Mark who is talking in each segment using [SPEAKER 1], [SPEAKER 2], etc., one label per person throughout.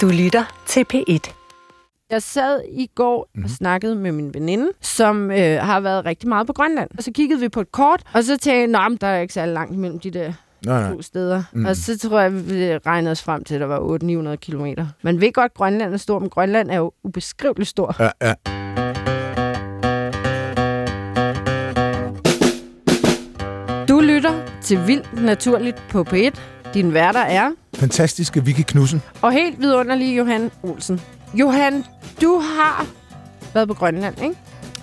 [SPEAKER 1] Du lytter til P1.
[SPEAKER 2] Jeg sad i går og snakkede med min veninde, som øh, har været rigtig meget på Grønland. Og så kiggede vi på et kort, og så tænkte jeg, at der er ikke så langt mellem de der
[SPEAKER 3] Nej, nej.
[SPEAKER 2] to steder.
[SPEAKER 3] Mm.
[SPEAKER 2] Mm. Og så tror jeg, vi regnede os frem til, at der var 800-900 kilometer. Man ved godt, at Grønland er stor, men Grønland er jo ubeskriveligt stor.
[SPEAKER 3] Ja, ja.
[SPEAKER 2] Du lytter til Vildt Naturligt på P1. Din værter er,
[SPEAKER 3] Fantastiske Vicky Knudsen.
[SPEAKER 2] og helt vidunderlige Johan Olsen. Johan, du har været på Grønland, ikke?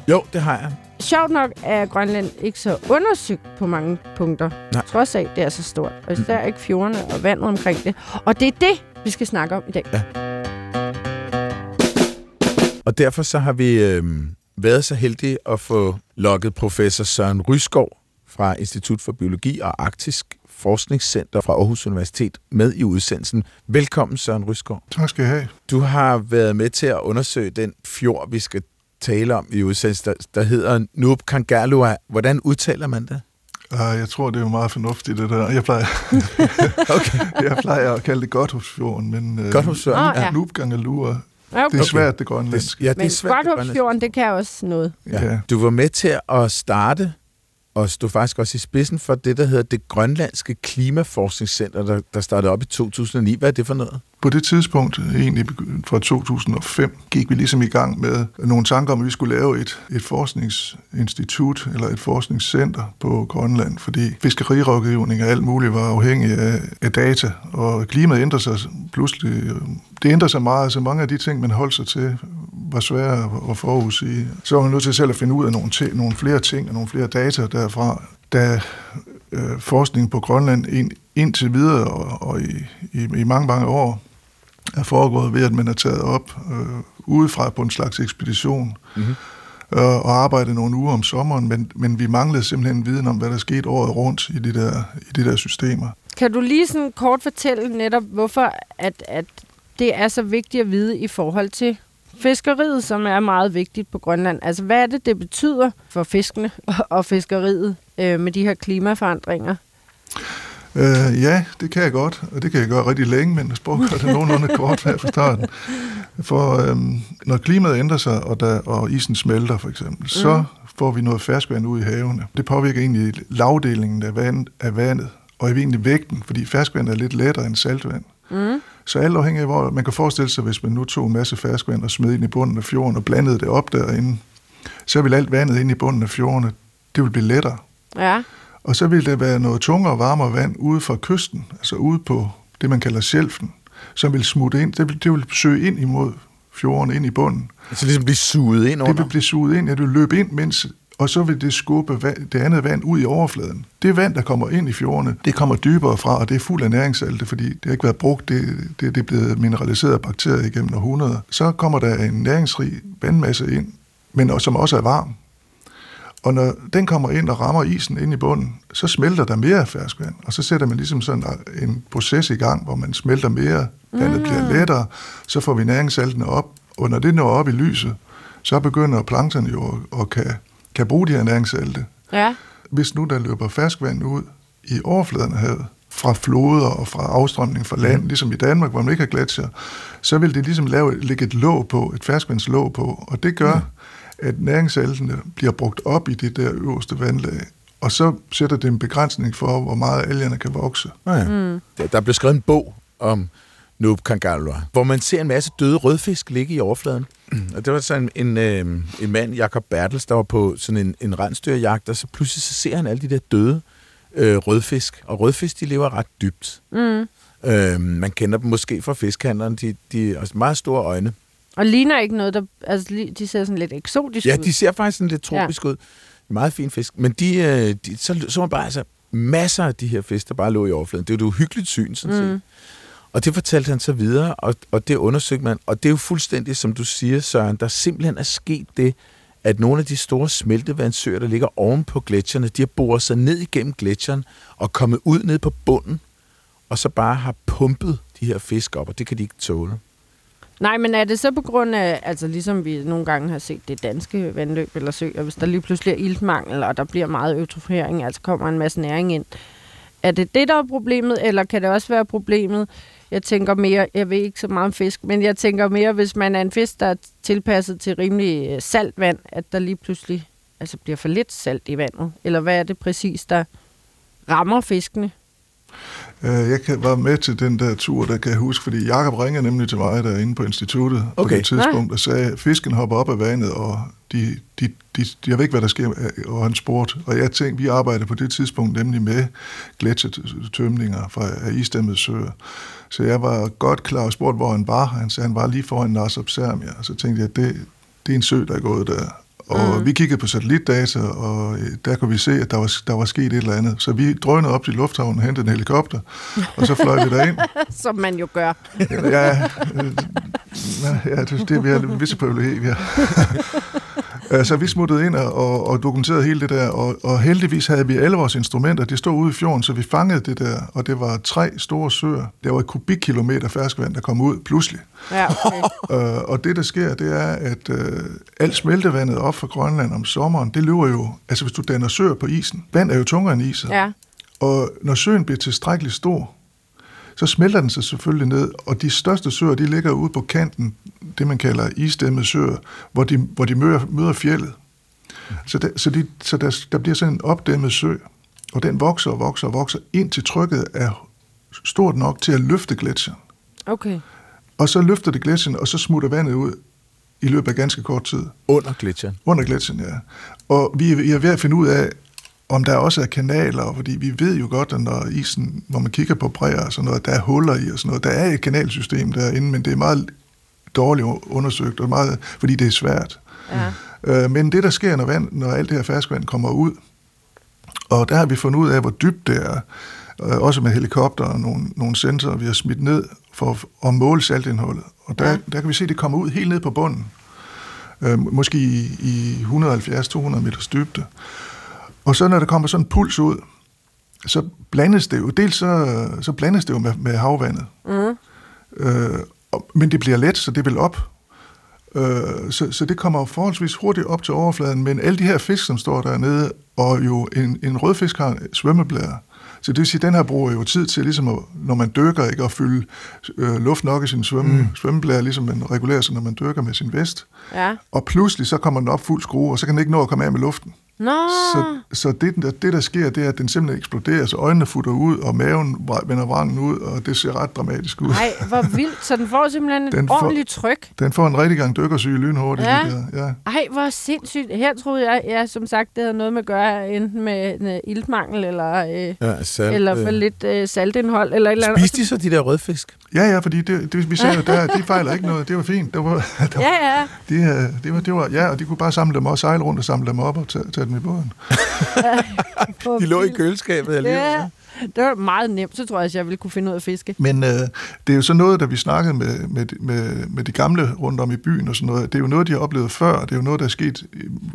[SPEAKER 3] Jo, det har jeg.
[SPEAKER 2] Sjovt nok er Grønland ikke så undersøgt på mange punkter.
[SPEAKER 3] Nej.
[SPEAKER 2] Trods af, det er så stort. Og især ikke fjordene og vandet omkring det. Og det er det, vi skal snakke om i dag.
[SPEAKER 3] Ja. Og derfor så har vi øh, været så heldige at få lokket professor Søren Rysgaard fra Institut for Biologi og Arktisk Forskningscenter fra Aarhus Universitet med i udsendelsen. Velkommen, Søren Rysgaard.
[SPEAKER 4] Tak skal I have.
[SPEAKER 3] Du har været med til at undersøge den fjord, vi skal tale om i udsendelsen, der, der hedder Nuuk Kangerlua. Hvordan udtaler man det?
[SPEAKER 4] Uh, jeg tror, det er jo meget fornuftigt, det der. Jeg plejer,
[SPEAKER 3] Okay.
[SPEAKER 4] jeg plejer at kalde det Godthusfjorden, men uh,
[SPEAKER 3] Godthusfjorden,
[SPEAKER 2] Åh, ja.
[SPEAKER 4] Nubgangalua,
[SPEAKER 2] Okay.
[SPEAKER 4] det er svært, det grønlandsk.
[SPEAKER 3] Det, ja, det
[SPEAKER 2] Men
[SPEAKER 3] er svært. det grønlandske.
[SPEAKER 2] Godthåbsfjorden, det kan også noget.
[SPEAKER 3] Ja.
[SPEAKER 4] Ja.
[SPEAKER 3] Du var med til at starte og stod faktisk også i spidsen for det, der hedder det Grønlandske Klimaforskningscenter, der, der startede op i 2009. Hvad er det for noget?
[SPEAKER 4] På det tidspunkt, egentlig fra 2005, gik vi ligesom i gang med nogle tanker om, at vi skulle lave et, et forskningsinstitut eller et forskningscenter på Grønland, fordi fiskerirådgivning og alt muligt var afhængig af, af data, og klimaet ændrer sig pludselig. Det ændrer sig meget, så mange af de ting, man holdt sig til, var svære at- forudsige. Så var man nødt til selv at finde ud af nogle, te- nogle flere ting og nogle flere data derfra. Da øh, forskningen på Grønland ind, indtil videre og, og i, i, i mange, mange år er foregået ved, at man er taget op øh, udefra på en slags ekspedition
[SPEAKER 3] Mhm.
[SPEAKER 4] øh, og arbejdet nogle uger om sommeren, men, men vi manglede simpelthen viden om, hvad der skete året rundt i de der, i de der systemer.
[SPEAKER 2] Kan du lige sådan kort fortælle netop, hvorfor at, at det er så vigtigt at vide i forhold til fiskeriet, som er meget vigtigt på Grønland? Altså, hvad er det, det betyder for fiskene og fiskeriet øh, med de her klimaforandringer?
[SPEAKER 4] Øh, ja, det kan jeg godt, og det kan jeg gøre rigtig længe, men jeg prøver at gøre det nogenlunde kort her fra starten. For øhm, når klimaet ændrer sig, og, der, og isen smelter for eksempel, mm. så får vi noget ferskvand ud i havene. Det påvirker egentlig lavdelingen af, vand, af vandet, og egentlig vægten, fordi ferskvand er lidt lettere end saltvand.
[SPEAKER 2] Mm.
[SPEAKER 4] Så alt afhængig af, hvor man kan forestille sig, hvis man nu tog en masse ferskvand og smed ind i bunden af fjorden og blandede det op derinde, så vil alt vandet ind i bunden af fjordene, det vil blive lettere.
[SPEAKER 2] Ja.
[SPEAKER 4] Og så vil der være noget tungere og varmere vand ude fra kysten, altså ude på det, man kalder shelfen, som vil smutte ind. Det vil, det vil søge ind imod fjorden, ind i bunden.
[SPEAKER 3] Så ligesom blive suget ind
[SPEAKER 4] Det
[SPEAKER 3] under?
[SPEAKER 4] vil blive suget ind, ja, det vil løbe ind, mens, og så vil det skubbe vand, det andet vand ud i overfladen. Det vand, der kommer ind i fjordene, det kommer dybere fra, og det er fuld af næringssalte, fordi det har ikke været brugt, det, det, det er blevet mineraliseret af bakterier igennem århundreder. Så kommer der en næringsrig vandmasse ind, men også, som også er varm. Og når den kommer ind og rammer isen ind i bunden, så smelter der mere ferskvand, og så sætter man ligesom sådan en proces i gang, hvor man smelter mere, vandet mm. bliver lettere, så får vi næringssaltene op, og når det når op i lyset, så begynder plankton jo at, at kan, kan bruge de her næringssalte.
[SPEAKER 2] Ja.
[SPEAKER 4] Hvis nu der løber ferskvand ud i overfladen af havet, fra floder og fra afstrømning fra land, ligesom i Danmark, hvor man ikke har gletsjer, så vil det ligesom lave, lægge et låg på, et ferskvandslåg på, og det gør, at næringssaltene bliver brugt op i det der øverste vandlag, og så sætter det en begrænsning for, hvor meget algerne kan vokse.
[SPEAKER 3] Nå ja. Mm. Der, der blev skrevet en bog om Nuuk Kangerlua, hvor man ser en masse døde rødfisk ligge i overfladen. Og det var så en, en, øh, en mand, Jakob Bertels, der var på sådan en, en rensdyrjagt, og så pludselig så ser han alle de der døde øh, rødfisk. Og rødfisk, de lever ret dybt.
[SPEAKER 2] Mm.
[SPEAKER 3] Øh, man kender dem måske fra fiskhandleren. De, de har meget store øjne.
[SPEAKER 2] Og ligner ikke noget, der... Altså, de ser sådan lidt eksotisk
[SPEAKER 3] Ja,
[SPEAKER 2] ud.
[SPEAKER 3] de ser faktisk sådan lidt tropisk ja. ud. Meget fin fisk. Men de, øh, de, så, så var bare altså masser af de her fisk, der bare lå i overfladen. Det var et uhyggeligt syn, sådan set. Og det fortalte han så videre, og, og det undersøgte man. Og det er jo fuldstændig, som du siger, Søren, der simpelthen er sket det, at nogle af de store smeltevandssøer, der ligger oven på gletsjerne, de har boret sig ned igennem gletsjeren og kommet ud ned på bunden, og så bare har pumpet de her fisk op, og det kan de ikke tåle.
[SPEAKER 2] Nej, men er det så på grund af, altså ligesom vi nogle gange har set det danske vandløb eller søer, hvis der lige pludselig er iltmangel, og der bliver meget eutrofiering, altså kommer en masse næring ind. Er det det, der er problemet, eller kan det også være problemet jeg tænker mere, jeg ved ikke så meget om fisk, men jeg tænker mere, hvis man er en fisk, der er tilpasset til rimelig øh, saltvand, at der lige pludselig altså bliver for lidt salt i vandet. Eller hvad er det præcis, der rammer fiskene?
[SPEAKER 4] Øh, Jeg kan, var med til den der tur, der kan jeg huske, fordi Jakob ringede nemlig til mig derinde på instituttet
[SPEAKER 3] Okay.
[SPEAKER 4] på det tidspunkt, og sagde, at fisken hopper op af vandet, og de, de, de, jeg ved ikke, hvad der sker, og han spurgte. Og jeg tænkte, vi arbejdede på det tidspunkt nemlig med gletsjertømninger fra af isdæmmede søer. Så jeg var godt klar og spurgte, hvor han var. Han sagde, han var lige foran Nars Obsermia. Og så tænkte jeg, at det, det er en sø, der er gået der. Og mm. vi kiggede på satellitdata, og øh, der kunne vi se, at der var, der var sket et eller andet. Så vi drønede op til lufthavnen, hentede en helikopter, og så fløj vi derind.
[SPEAKER 2] Som man jo gør.
[SPEAKER 4] Ja, øh, ja det, det vi har visse privilegier. Øh, Så vi smuttede ind og- og, og dokumenterede hele det der, og, og heldigvis havde vi alle vores instrumenter, de stod ude i fjorden, så vi fangede det der, og det var tre store søer. Der var et kubikkilometer ferskvand, der kom ud pludselig.
[SPEAKER 2] Ja, okay.
[SPEAKER 4] Øh, og det, der sker, det er, at øh, alt smeltevandet op fra Grønland om sommeren, det løber jo, altså hvis du danner søer på isen, vand er jo tungere end is,
[SPEAKER 2] Ja.
[SPEAKER 4] og når søen bliver tilstrækkeligt stor, så smelter den sig selvfølgelig ned, og de største søer, de ligger ude på kanten, det man kalder isdæmmede søer, hvor de, hvor de møder, møder fjellet. Så, der, så, de, så der, der bliver sådan en opdæmmet sø, og den vokser og vokser og vokser, indtil trykket er stort nok til at løfte gletsjeren.
[SPEAKER 2] Okay.
[SPEAKER 4] Og så løfter det gletsjeren, og så smutter vandet ud i løbet af ganske kort tid.
[SPEAKER 3] Under gletsjeren.
[SPEAKER 4] Under gletsjeren, ja. Og vi er, vi er ved at finde ud af, om der også er kanaler, fordi vi ved jo godt, at når isen, når man kigger på bræer og sådan noget, der er huller i og sådan noget, der er et kanalsystem derinde, men det er meget dårligt undersøgt, og meget, fordi det er svært.
[SPEAKER 2] Ja.
[SPEAKER 4] Øh, men det, der sker, når, vand, når alt det her ferskvand kommer ud, og der har vi fundet ud af, hvor dybt det er, øh, også med helikopter og nogle, nogle sensorer, vi har smidt ned for at måle saltindholdet. Og der,
[SPEAKER 2] Ja.
[SPEAKER 4] der kan vi se, at det kommer ud helt ned på bunden. Øh, måske i, i 170-200 meters dybde. Og så når der kommer sådan en puls ud, så blandes det jo, dels så, så blandes det jo med, med havvandet.
[SPEAKER 2] Mm.
[SPEAKER 4] Øh, og- men det bliver let, så det vil op. Øh, så, så det kommer jo forholdsvis hurtigt op til overfladen, men alle de her fisk, som står dernede, og jo en, en rødfisk har svømmeblære, så det vil sige, at den her bruger jo tid til, ligesom at, når man dykker, ikke, at fylde øh, luft nok i sin svømme, mm. svømmeblære, ligesom man regulerer sig, når man dykker med sin vest.
[SPEAKER 2] Ja.
[SPEAKER 4] Og pludselig så kommer den op fuld skrue, og så kan den ikke nå at komme af med luften.
[SPEAKER 2] Nå,
[SPEAKER 4] Så, så det, der, det, der sker, det er, at den simpelthen eksploderer, så øjnene futter ud, og maven vender vrangen ud, og det ser ret dramatisk ud.
[SPEAKER 2] nej, hvor vildt. Så den får simpelthen et
[SPEAKER 4] Den får-
[SPEAKER 2] ordentligt tryk.
[SPEAKER 4] Den får en rigtig gang dykkersyge lynhurtigt.
[SPEAKER 2] Ja.
[SPEAKER 4] Det der. Ja.
[SPEAKER 2] Ej, hvor sindssygt. Her troede jeg, ja, som sagt, det havde noget med at gøre enten med en, uh, iltmangel, eller, øh,
[SPEAKER 3] Ja, salt,
[SPEAKER 2] eller for
[SPEAKER 3] øh.
[SPEAKER 2] lidt øh, saltindhold, eller et eller andet.
[SPEAKER 3] Spiste de så de der rødfisk?
[SPEAKER 4] ja, ja, fordi det, det, vi sagde der, de fejler ikke noget. Det var fint. Det var, det var,
[SPEAKER 2] Ja, ja.
[SPEAKER 4] de, øh, det var, det var, ja, og de kunne bare samle dem og sejle rundt og samle dem op og tage, tage dem i båden.
[SPEAKER 3] De lå i køleskabet alligevel.
[SPEAKER 2] Ja, det var meget nemt, så tror jeg, at jeg ville kunne finde ud af at fiske.
[SPEAKER 4] Men øh, det er jo så noget, da vi snakkede med, med, med, med de gamle rundt om i byen og sådan noget, det er jo noget, de har oplevet før. Det er jo noget, der er sket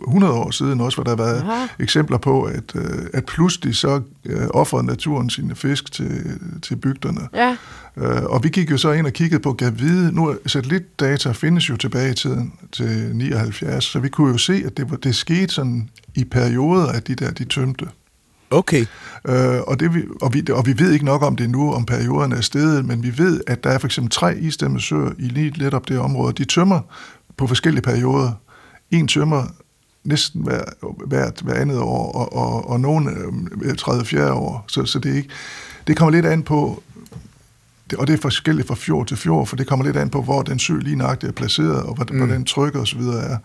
[SPEAKER 4] 100 år siden også, hvor der har været
[SPEAKER 2] Aha.
[SPEAKER 4] eksempler på, at, øh, at pludselig så øh, offrede naturen sine fisk til, til bygderne.
[SPEAKER 2] Ja,
[SPEAKER 4] Øh, og vi gik jo så ind og kiggede på gav vide. Nu satellitdata findes jo tilbage i tiden til 79, så vi kunne jo se, at det, var, det skete sådan i perioder, at de der, de tømte.
[SPEAKER 3] Okay.
[SPEAKER 4] Øh, og, det, vi, og, vi, og vi ved ikke nok om det nu, om perioderne er stedet, men vi ved, at der er for eksempel tre isdæmmede søer i lige lidt op det område. De tømmer på forskellige perioder. En tømmer næsten hver, hvert, hver andet år, og, og, og nogle øh, tredje fjerde år. Så, så det, er ikke, det kommer lidt an på, og det er forskelligt fra fjord til fjord, for det kommer lidt an på, hvor den sø lige nøjagtigt er placeret, og hvordan, mm. hvordan trykket osv. er.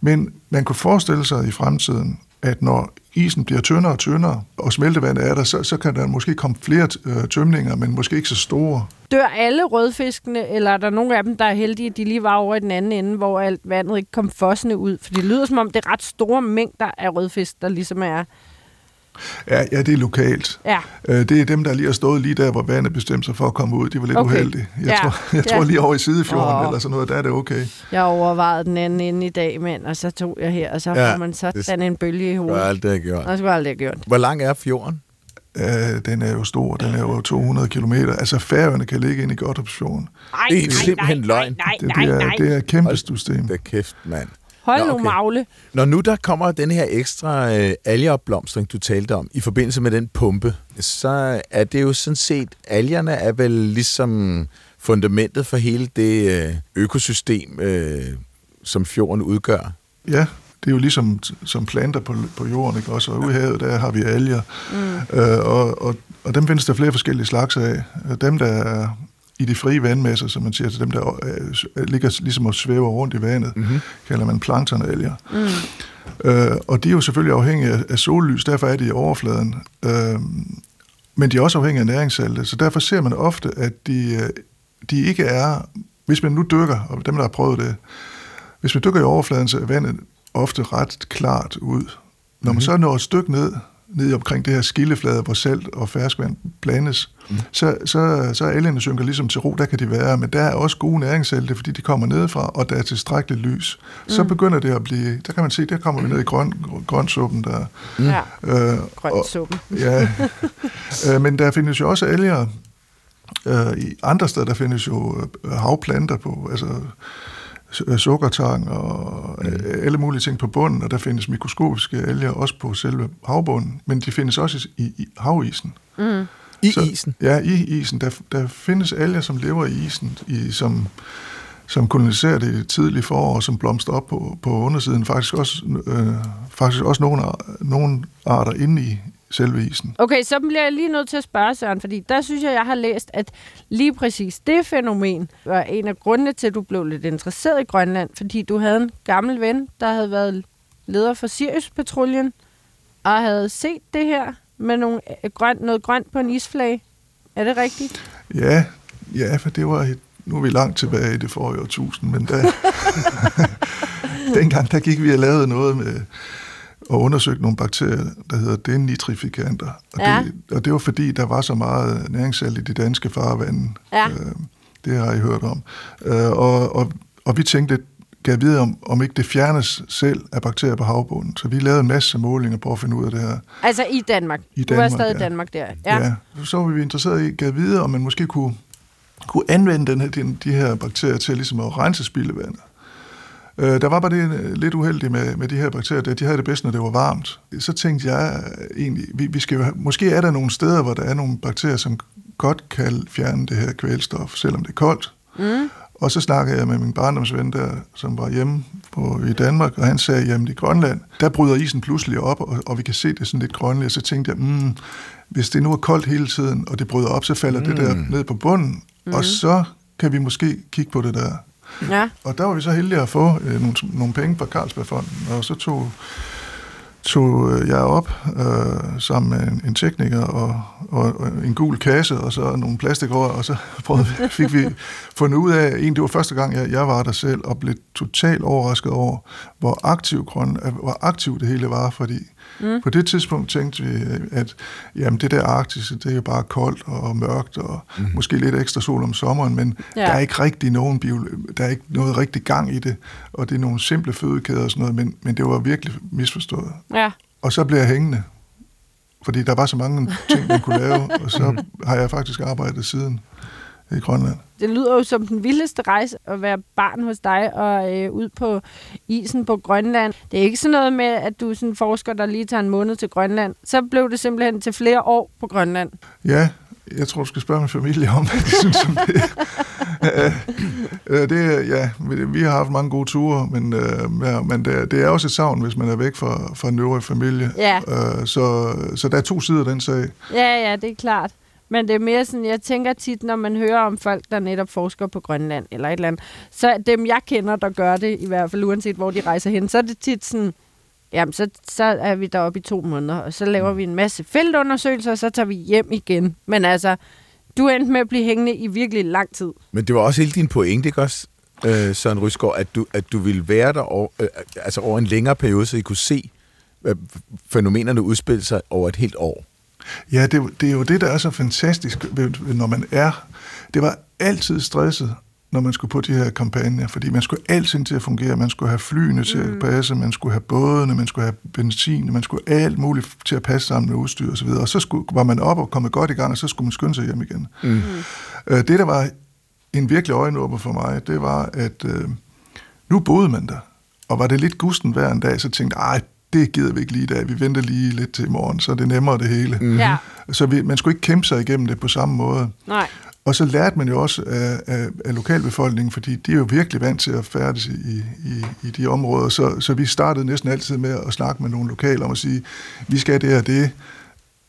[SPEAKER 4] Men man kunne forestille sig i fremtiden, at når isen bliver tyndere og tyndere, og smeltevandet er der, så, så kan der måske komme flere øh, tømninger, men måske ikke så store.
[SPEAKER 2] dør alle rødfiskene, eller er der nogle af dem, der er heldige, at de lige var over i den anden ende, hvor alt vandet ikke kom fossende ud? For det lyder som om, det er ret store mængder af rødfisk, der ligesom er...
[SPEAKER 4] Ja, ja det er lokalt.
[SPEAKER 2] Ja,
[SPEAKER 4] Øh, Det er dem, der lige har stået lige der, hvor vandet bestemte sig for at komme ud. De var lidt
[SPEAKER 2] Okay.
[SPEAKER 4] uheldige. Jeg,
[SPEAKER 2] Ja.
[SPEAKER 4] tror, jeg
[SPEAKER 2] Ja.
[SPEAKER 4] tror lige over i Sidefjorden
[SPEAKER 2] Åh.
[SPEAKER 4] eller sådan noget, der er det okay.
[SPEAKER 2] jeg overvejede den anden ende i dag, mand, og så tog jeg her, og så
[SPEAKER 3] Ja,
[SPEAKER 2] får man sådan
[SPEAKER 3] det-
[SPEAKER 2] en bølge i
[SPEAKER 3] Det
[SPEAKER 2] hovedet.
[SPEAKER 3] jeg aldrig gjort.
[SPEAKER 2] Og det skulle jeg aldrig have gjort.
[SPEAKER 3] Hvor lang er fjorden?
[SPEAKER 4] Øh, den er jo stor, den er jo 200 kilometer. Altså færøerne kan ligge ind i Godthåbsfjorden.
[SPEAKER 3] Det er simpelthen løgn.
[SPEAKER 2] Nej,
[SPEAKER 4] Det,
[SPEAKER 2] nej,
[SPEAKER 4] det, er,
[SPEAKER 2] nej.
[SPEAKER 4] det er et kæmpe system.
[SPEAKER 3] Da kæft, mand.
[SPEAKER 2] Hold
[SPEAKER 3] Nå,
[SPEAKER 2] nu
[SPEAKER 3] okay.
[SPEAKER 2] magle.
[SPEAKER 3] Når nu der kommer den her ekstra øh, algeopblomstring, du talte om, i forbindelse med den pumpe, så er det jo sådan set, algerne er vel ligesom fundamentet for hele det øh, økosystem, øh, som fjorden udgør.
[SPEAKER 4] Ja, det er jo ligesom som planter på, på jorden, ikke? Også, og ude i havet, der har vi alger, mm. øh, og, og, og dem findes der flere forskellige slags af. Dem, der er i de frie vandmasser, som man siger, til dem, der øh, ligger ligesom og svæver rundt i vandet, mm-hmm. kalder man planktonalger. Mm. Øh, og de er jo selvfølgelig afhængige af, af sollys, derfor er de i overfladen. Øh, men de er også afhængige af næringssalte, så derfor ser man ofte, at de, øh, de ikke er, hvis man nu dykker, og dem, der har prøvet det, hvis man dykker i overfladen, så er vandet ofte ret klart ud. Når man så når et stykke ned, ned omkring det her skilleflade, hvor salt og ferskvand blandes, mm. så, så, så er algerne synker ligesom til ro, der kan de være, men der er også gode næringssalte, fordi de kommer nedefra, og der er tilstrækkeligt lys. Mm. Så begynder det at blive, der kan man se, der kommer vi ned i grøn, grønsuppen der.
[SPEAKER 2] Mm. Ja,
[SPEAKER 4] Øh, og,
[SPEAKER 2] grønsuppen.
[SPEAKER 4] ja, øh, men der findes jo også alger, øh, i andre steder, der findes jo øh, havplanter på, altså sukkertang og mm. alle mulige ting på bunden, og der findes mikroskopiske alger også på selve havbunden, men de findes også i, i havisen.
[SPEAKER 2] Mm.
[SPEAKER 3] I
[SPEAKER 4] Så-
[SPEAKER 3] isen.
[SPEAKER 4] Ja, i isen. Der, der findes alger, som lever i isen, i, som, som koloniserer det tidlige forår, som blomstrer op på, på undersiden. Faktisk også, øh, faktisk også nogle, nogle arter inde i selve isen.
[SPEAKER 2] Okay, så bliver jeg lige nødt til at spørge, Søren, fordi der synes jeg, jeg har læst, at lige præcis det fænomen var en af grundene til, at du blev lidt interesseret i Grønland, fordi du havde en gammel ven, der havde været leder for Sirius-patruljen, og havde set det her med nogle, øh, grønt, noget grønt på en isflage. Er det rigtigt?
[SPEAKER 4] Ja, ja, for det var et, nu er vi langt tilbage i det forrige årtusind, men da, dengang der gik vi og lavede noget med og undersøgte nogle bakterier, der hedder denitrifikanter. Og,
[SPEAKER 2] Ja.
[SPEAKER 4] det, og det var fordi, der var så meget næringssalt i de danske farvande.
[SPEAKER 2] Ja.
[SPEAKER 4] Øh, det har I hørt om. Øh, og, og, og vi tænkte, gav videre om, om ikke det fjernes selv af bakterier på havbunden. Så vi lavede en masse målinger på at finde ud af det her.
[SPEAKER 2] Altså i Danmark.
[SPEAKER 4] I
[SPEAKER 2] du var
[SPEAKER 4] Danmark,
[SPEAKER 2] stadig i
[SPEAKER 4] ja.
[SPEAKER 2] Danmark der. Ja.
[SPEAKER 4] Ja. Så var vi interesseret i, gav videre, om man måske kunne, kunne anvende den her, den, de her bakterier til ligesom at rense spildevandet. Øh, der var bare det øh, lidt uheldigt med, med de her bakterier, at de havde det bedst, når det var varmt. Så tænkte jeg øh, egentlig, vi, vi skal, måske er der nogle steder, hvor der er nogle bakterier, som godt kan fjerne det her kvælstof, selvom det er koldt.
[SPEAKER 2] Mm.
[SPEAKER 4] Og så snakkede jeg med min barndomsven der, som var hjemme på, i Danmark, og han sagde, jamen i Grønland, der bryder isen pludselig op, og, og vi kan se det sådan lidt grønligt. Så tænkte jeg, mm, hvis det nu er koldt hele tiden, og det bryder op, så falder mm. det der ned på bunden, mm. og så kan vi måske kigge på det der
[SPEAKER 2] ja.
[SPEAKER 4] Og der var vi så heldige at få øh, nogle, nogle penge fra Carlsbergfonden, og så tog, tog øh, jeg op øh, sammen med en, en tekniker og, og, og en gul kasse, og så nogle plastikrør, og så prøvede, fik vi fundet ud af, en, det var første gang, jeg, jeg var der selv, og blev totalt overrasket over, hvor aktiv, grøn, hvor aktiv det hele var, fordi mm. på det tidspunkt tænkte vi, at jamen, det der arktiske, det er jo bare koldt og mørkt, og mm. måske lidt ekstra sol om sommeren, men
[SPEAKER 2] Ja.
[SPEAKER 4] der er ikke rigtig nogen bio, der er ikke noget rigtig gang i det, og det er nogle simple fødekæder og sådan noget, men, men det var virkelig misforstået.
[SPEAKER 2] ja.
[SPEAKER 4] Og så blev jeg hængende, fordi der var så mange ting, man kunne lave, og så har jeg faktisk arbejdet siden i Grønland.
[SPEAKER 2] Det lyder jo som den vildeste rejse at være barn hos dig og øh, ud på isen på Grønland. Det er ikke sådan noget med, at du er sådan en forsker, der lige tager en måned til Grønland. Så blev det simpelthen til flere år på Grønland.
[SPEAKER 4] Ja, jeg tror, du skal spørge min familie om, hvad de synes om det. Øh, øh, det ja, vi- har haft mange gode ture, men, øh, ja, men det, er- det er også et savn, hvis man er væk fra, fra den øvrige familie.
[SPEAKER 2] Ja.
[SPEAKER 4] Så, så der er to sider af den sag.
[SPEAKER 2] Ja, ja, det er klart. Men det er mere sådan, jeg tænker tit, når man hører om folk, der netop forsker på Grønland eller et eller andet, så dem, jeg kender, der gør det, i hvert fald uanset hvor de rejser hen, så er det tit sådan, jamen så, så er vi deroppe i to måneder, og så laver vi en masse feltundersøgelser, og så tager vi hjem igen. Men altså, du endte med at blive hængende i virkelig lang tid.
[SPEAKER 3] Men det var også hele din pointe, ikke også, øh, Søren Rysgaard, at du, at du ville være der over, øh, altså over en længere periode, så I kunne se øh, fænomenerne udspille sig over et helt år.
[SPEAKER 4] Ja, det, er jo- det er jo det, der er så fantastisk, når man er... Det var altid stresset, når man skulle på de her kampagner, fordi man skulle alting til at fungere. Man skulle have flyene til at passe, man skulle have bådene, man skulle have benzin, man skulle alt muligt til at passe sammen med udstyr osv. Og så skulle, var man op og kommet godt i gang, og så skulle man skynde sig hjem igen. Mm. Øh, det, der var en virkelig øjenåber for mig, det var, at øh, nu boede man der. Og var det lidt gusten hver en dag, så tænkte jeg, det gider vi ikke lige i dag, vi venter lige lidt til i morgen, så er det nemmere det hele.
[SPEAKER 2] Mm. Ja.
[SPEAKER 4] Så vi, man skulle ikke kæmpe sig igennem det på samme måde.
[SPEAKER 2] Nej.
[SPEAKER 4] Og så lærte man jo også af, af, af lokalbefolkningen, fordi de er jo virkelig vant til at færdes i, i, i de områder, så, så vi startede næsten altid med at snakke med nogle lokale om at sige, vi skal det og det,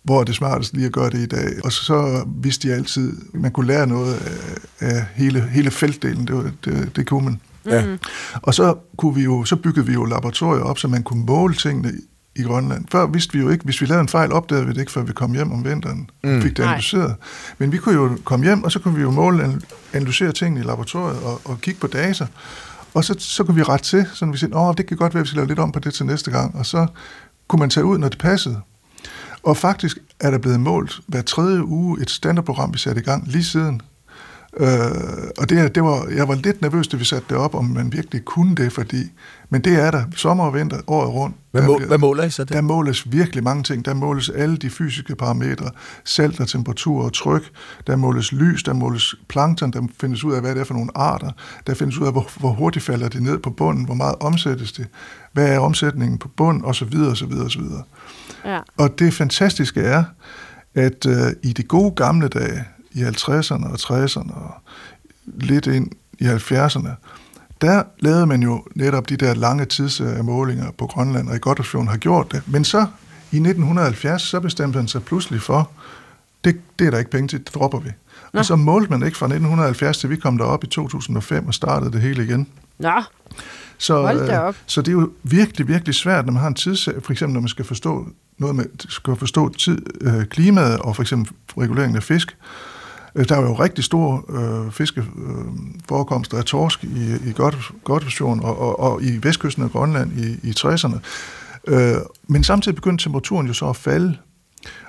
[SPEAKER 4] hvor er det smartest lige at gøre det i dag. Og så vidste de altid, at man kunne lære noget af, af hele, hele feltdelen, det, det, det kunne man.
[SPEAKER 3] Ja.
[SPEAKER 4] Og så, kunne vi jo, så byggede vi jo laboratorier op, så man kunne måle tingene i Grønland. Før vidste vi jo ikke, hvis vi lavede en fejl, opdagede vi det ikke, før vi kom hjem om vinteren mm. fik det
[SPEAKER 2] Nej.
[SPEAKER 4] analyseret. Men vi kunne jo komme hjem, og så kunne vi jo måle, analysere tingene i laboratoriet og, og kigge på data. Og så, så kunne vi rette til, sådan vi siger, åh, det kan godt være, at vi skal lave lidt om på det til næste gang. Og så kunne man tage ud, når det passede. Og faktisk er der blevet målt hver tredje uge et standardprogram, vi satte i gang lige siden. Øh, og det, det var, jeg var lidt nervøs, da vi satte det op, om man virkelig kunne det, fordi, men det er der sommer og vinter året rundt.
[SPEAKER 3] Hvad,
[SPEAKER 4] Der
[SPEAKER 3] må,
[SPEAKER 4] bliver-
[SPEAKER 3] hvad måler I så det?
[SPEAKER 4] der måles virkelig mange ting. Der måles alle de fysiske parametre. Salt og temperatur og tryk. Der måles lys, der måles plankton, der findes ud af, hvad det er for nogle arter. Der findes ud af, hvor, hvor hurtigt falder det ned på bunden, hvor meget omsættes det, hvad er omsætningen på bund, og så videre, og så videre, og så videre.
[SPEAKER 2] Ja.
[SPEAKER 4] Og det fantastiske er, at øh, i de gode gamle dage, i 50'erne og 60'erne og lidt ind i 70'erne, der lavede man jo netop de der lange tidsmålinger på Grønland, og i Godthåbsfjorden har gjort det. Men så i 1970, så bestemte man sig pludselig for, det, det er der ikke penge til, det dropper vi.
[SPEAKER 2] Nå.
[SPEAKER 4] Og så målte man ikke fra 1970 til vi kom derop i 2005 og startede det hele igen.
[SPEAKER 2] Nå,
[SPEAKER 4] Så,
[SPEAKER 2] Hold da
[SPEAKER 4] øh,
[SPEAKER 2] op.
[SPEAKER 4] så det er jo virkelig, virkelig svært, når man har en tids... For eksempel, når man skal forstå noget med, skal forstå tid, øh, klimaet og for eksempel reguleringen af fisk. Øh, der er jo rigtig store øh, fiskeforekomster af torsk i, i Godthåbsfjorden og, og, og i vestkysten af Grønland i, i 60'erne. Øh, men samtidig begyndte temperaturen jo så at falde,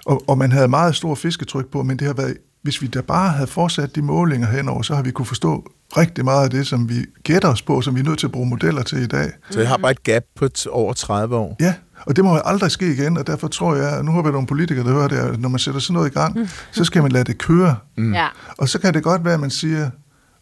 [SPEAKER 4] og, og man havde meget stor fisketryk på, men det har været, hvis vi da bare havde fortsat de målinger henover, så har vi kunne forstå rigtig meget af det, som vi gætter os på, som vi er nødt til at bruge modeller til i dag.
[SPEAKER 3] Så jeg har bare et gap på over 30 år.
[SPEAKER 4] Ja, og det må jo aldrig ske igen, og derfor tror jeg, nu har vi nogle politikere, der hører det, at når man sætter sådan noget i gang, så skal man lade det køre.
[SPEAKER 2] mm. ja.
[SPEAKER 4] Og så kan det godt være, at man siger,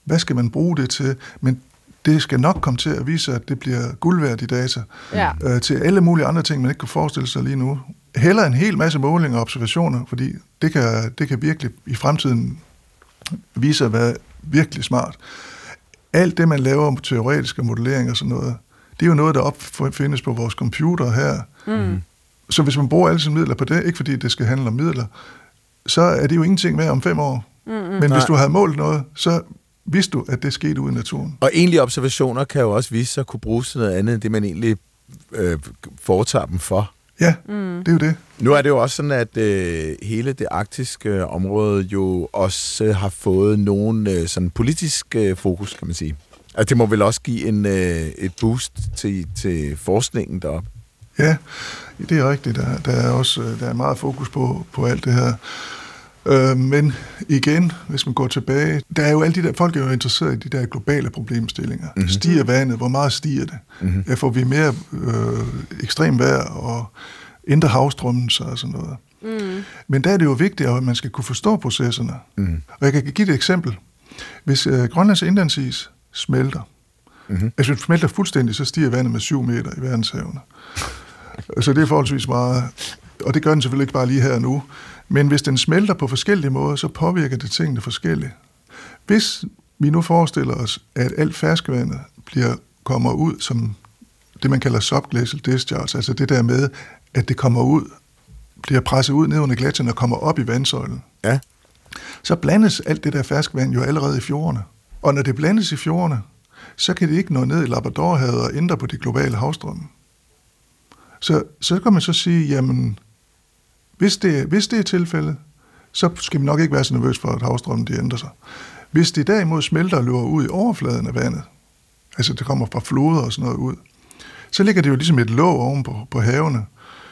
[SPEAKER 4] hvad skal man bruge det til? Men det skal nok komme til at vise, at det bliver guld værd i data.
[SPEAKER 2] Ja.
[SPEAKER 4] Øh, til alle mulige andre ting, man ikke kan forestille sig lige nu. Heller en hel masse målinger og observationer, fordi det kan, det kan virkelig i fremtiden vise at være virkelig smart. Alt det, man laver om teoretiske modelleringer og sådan noget, det er jo noget, der opfindes på vores computer her.
[SPEAKER 2] Mm.
[SPEAKER 4] Så hvis man bruger alle sine midler på det, ikke fordi det skal handle om midler, så er det jo ingenting værd om fem år.
[SPEAKER 2] Mm-hmm.
[SPEAKER 4] Men hvis
[SPEAKER 3] Nej.
[SPEAKER 4] du havde målt noget, så vidste du, at det skete ude i naturen.
[SPEAKER 3] Og egentlige observationer kan jo også vise sig at kunne bruges til noget andet, end det man egentlig øh, foretager dem for.
[SPEAKER 4] Ja, mm. det er jo det.
[SPEAKER 3] Nu er det jo også sådan, at øh, hele det arktiske område jo også har fået nogen øh, sådan politisk øh, fokus, kan man sige. Altså det må vel også give en, øh, et boost til, til forskningen deroppe.
[SPEAKER 4] Ja, det er rigtigt. Der, der er også øh, der er meget fokus på, på alt det her. Øh, men igen, hvis man går tilbage, der er jo alle de der, folk er jo interesseret i de der globale problemstillinger. Mm-hmm. Stiger vandet? Hvor meget stiger det? Mm-hmm. Ja, får vi mere øh, ekstrem vejr og ændrer havstrømmen sig og sådan noget. Mm. Men der er det jo vigtigt, at man skal kunne forstå processerne. Mm. Og jeg kan give et eksempel. Hvis øh, Grønlands indlandsis smelter, mm-hmm. altså hvis det smelter fuldstændig, så stiger vandet med 7 meter i verdenshavene. Så det er forholdsvis meget. Og det gør den selvfølgelig ikke bare lige her og nu. Men hvis den smelter på forskellige måder, så påvirker det tingene forskelligt. Hvis vi nu forestiller os, at alt ferskvandet bliver, kommer ud som det, man kalder subglacial discharge, altså det der med, at det kommer ud, bliver presset ud ned under gletsjeren og kommer op i vandsøjlen,
[SPEAKER 3] Ja.
[SPEAKER 4] så blandes alt det der ferskvand jo allerede i fjordene. Og når det blandes i fjordene, så kan det ikke nå ned i Labradorhavet og ændre på de globale havstrømme. Så, så kan man så sige, jamen, hvis det, hvis det er tilfældet, så skal vi nok ikke være så nervøs for, at havstrømmen de ændrer sig. Hvis det derimod smelter og løber ud i overfladen af vandet, altså det kommer fra floder og sådan noget ud, så ligger det jo ligesom et låg oven på, på havene.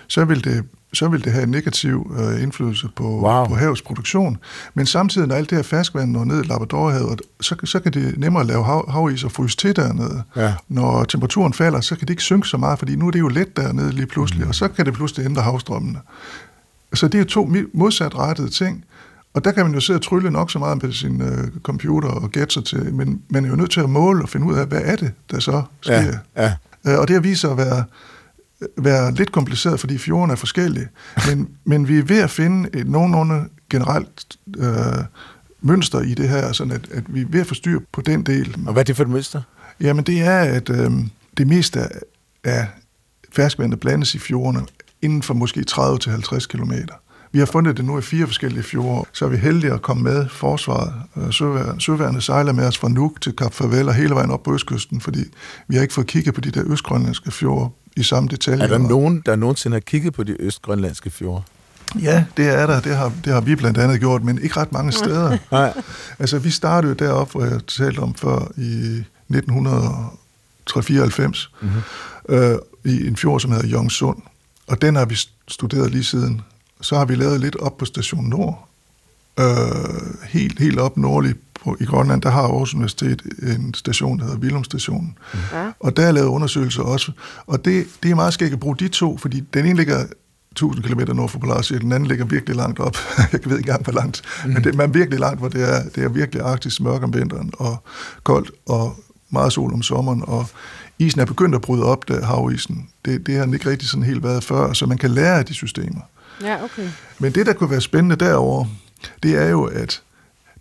[SPEAKER 4] Så vil det, så vil det have en negativ øh, indflydelse på,
[SPEAKER 3] Wow.
[SPEAKER 4] på havets produktion. Men samtidig, når alt det her ferskvand når ned i Labradorhavet, så, så kan det nemmere lave hav, havis og fryse til dernede.
[SPEAKER 3] Ja.
[SPEAKER 4] Når temperaturen falder, så kan det ikke synke så meget, fordi nu er det jo let dernede lige pludselig, mm. og så kan det pludselig ændre havstrømmene. Så det er to modsatrettede ting, og der kan man jo sidde og trylle nok så meget på sin øh, computer og gætte sig til, men man er jo nødt til at måle og finde ud af, hvad er det, der så sker.
[SPEAKER 3] Ja, ja.
[SPEAKER 4] Øh, og det har vist sig at være, være lidt kompliceret, fordi fjordene er forskellige. Men, men vi er ved at finde et nogenlunde generelt øh, mønster i det her, sådan at, at vi er ved at få styr på den del.
[SPEAKER 3] Og hvad er det for et mønster?
[SPEAKER 4] Jamen det er, at øh, det meste af, ferskvandet blandes i fjordene inden for måske 30-50 km. Vi har fundet det nu i fire forskellige fjorde, så er vi heldige at komme med forsvaret. Øh, Søværende, søværende sejler med os fra Nuuk til Kap Farvel og hele vejen op på østkysten, fordi vi har ikke fået kigget på de der østgrønlandske fjorde i samme detaljer.
[SPEAKER 3] Er der nogen, der nogensinde har kigget på de østgrønlandske fjorde?
[SPEAKER 4] Ja, det er der. Det har, det har vi blandt andet gjort, men ikke ret mange steder.
[SPEAKER 3] Nej.
[SPEAKER 4] Altså, vi startede jo deroppe, hvor jeg talte om før, i 1994, mm-hmm. øh, i en fjord, som hedder Jongsund. Og den har vi studeret lige siden. Så har vi lavet lidt op på Station Nord. Øh, helt, helt op nordligt på, i Grønland, der har Aarhus Universitet en station, der hedder Vilum Stationen. Mm. Og der er lavet undersøgelser også. Og det, det er meget skægt at bruge de to, fordi den ene ligger 1000 km nord for Polarcirklen, den anden ligger virkelig langt op. Jeg ved ikke engang, hvor langt. Mm. Men det man er virkelig langt, hvor det er, det er virkelig arktisk mørk om vinteren, og koldt, og meget sol om sommeren, og isen er begyndt at bryde op, der havisen. Det, det har den ikke rigtig sådan helt været før, så man kan lære af de systemer.
[SPEAKER 2] Ja, okay.
[SPEAKER 4] Men det, der kunne være spændende derover, det er jo, at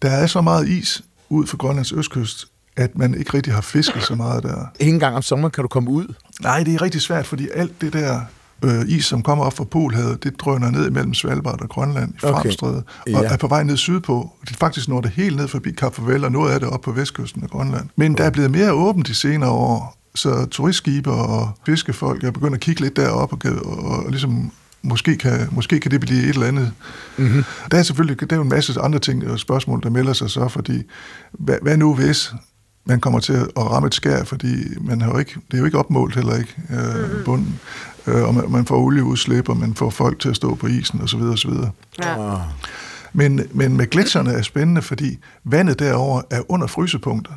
[SPEAKER 4] der er så meget is ud for Grønlands østkyst, at man ikke rigtig har fisket så meget der.
[SPEAKER 3] Ingen gang om sommeren kan du komme ud?
[SPEAKER 4] Nej, det er rigtig svært, fordi alt det der øh, is, som kommer op fra Polhavet, det drøner ned mellem Svalbard og Grønland i
[SPEAKER 3] Okay.
[SPEAKER 4] Framstrædet, og
[SPEAKER 3] Ja.
[SPEAKER 4] er på vej ned sydpå. Det er faktisk når det helt ned forbi Kap Farvel, og noget af det op på vestkysten af Grønland. Men der er blevet mere åbent de senere år, så turistskibe og fiskefolk er begyndt at kigge lidt derop og, og, og ligesom måske kan, måske kan det blive et eller andet. Mm-hmm. Der er selvfølgelig der er jo en masse andre ting og spørgsmål, der melder sig så, fordi hvad, hvad nu hvis man kommer til at ramme et skær, fordi man har jo ikke, det er jo ikke opmålt heller ikke øh, bunden, øh, og man, man får olieudslip, og man får folk til at stå på isen osv. osv.
[SPEAKER 2] Ja.
[SPEAKER 3] Ah.
[SPEAKER 4] Men, men med gletsjerne er spændende, fordi vandet derover er under frysepunkter,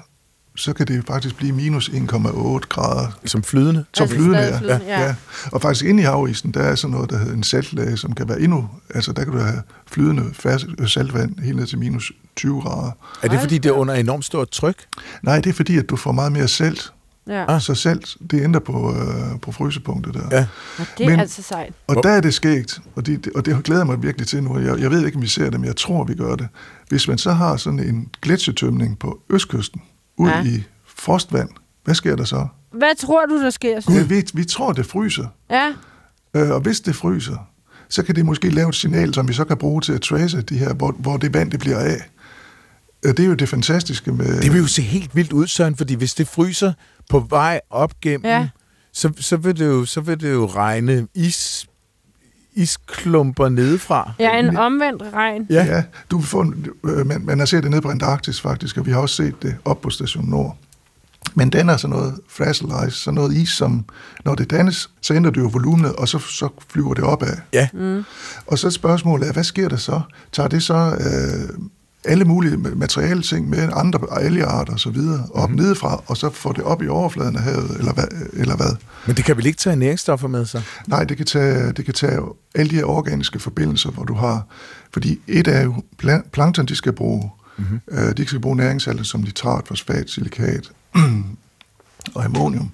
[SPEAKER 4] så kan det faktisk blive minus 1,8 grader
[SPEAKER 3] Som flydende?
[SPEAKER 4] som
[SPEAKER 2] Altså
[SPEAKER 4] flydende, ja.
[SPEAKER 2] flydende, ja.
[SPEAKER 4] ja. Og faktisk inde i havisen, der er sådan noget, der hedder en saltlag, som kan være endnu, altså der kan du have flydende fast, øh, saltvand helt ned til minus 20 grader.
[SPEAKER 3] Er det, fordi det er under enormt stort tryk?
[SPEAKER 4] Nej, det er fordi, at du får meget mere salt.
[SPEAKER 2] Ja.
[SPEAKER 3] Ah.
[SPEAKER 4] Så salt, det ændrer på, øh, på frysepunktet der.
[SPEAKER 3] Ja.
[SPEAKER 2] Og det er
[SPEAKER 4] Men-
[SPEAKER 2] altså sejt.
[SPEAKER 4] Og der er det skægt, og det, og det glæder mig virkelig til nu. Jeg, jeg ved ikke, om vi ser det, men jeg tror, vi gør det. Hvis man så har sådan en gletsjetømning på østkysten, ud
[SPEAKER 2] Ja.
[SPEAKER 4] i frostvand, hvad sker der så?
[SPEAKER 2] Hvad tror du, der sker så?
[SPEAKER 4] Ja, vi, vi tror, det fryser.
[SPEAKER 2] Ja,
[SPEAKER 4] Øh, og hvis det fryser, så kan det måske lave et signal, som vi så kan bruge til at trace de her, hvor, hvor det vand det bliver af. Øh, Det er jo det fantastiske med...
[SPEAKER 3] Det vil jo se helt vildt ud, Søren, fordi hvis det fryser på vej op gennem,
[SPEAKER 2] Ja.
[SPEAKER 3] så, så, vil det jo, så vil det jo regne is, isklumper nedefra.
[SPEAKER 2] ja en omvendt regn.
[SPEAKER 3] Ja.
[SPEAKER 4] Ja, du vil få en, øh, man, man har set det nede på Antarktis faktisk, og vi har også set det op på Station Nord. Men den er sådan noget fragile ice, sådan noget is, som når det dannes, så ændrer det jo volumenet, og så, så flyver det opad.
[SPEAKER 3] Ja.
[SPEAKER 2] Mm.
[SPEAKER 4] Og så spørgsmålet er, hvad sker der så? Tager det så øh, alle mulige materielle ting med andre algearter og så videre op mm. nedefra, og så får det op i overfladen af havet, eller hvad? Eller hvad?
[SPEAKER 3] Men det kan vel ikke tage næringsstoffer med sig?
[SPEAKER 4] Nej, det kan, tage, det kan tage alle de her organiske forbindelser, hvor du har... Fordi et er jo, plankton, de skal bruge, mm-hmm. øh, de skal bruge næringssalte som nitrat, fosfat, silikat og ammonium.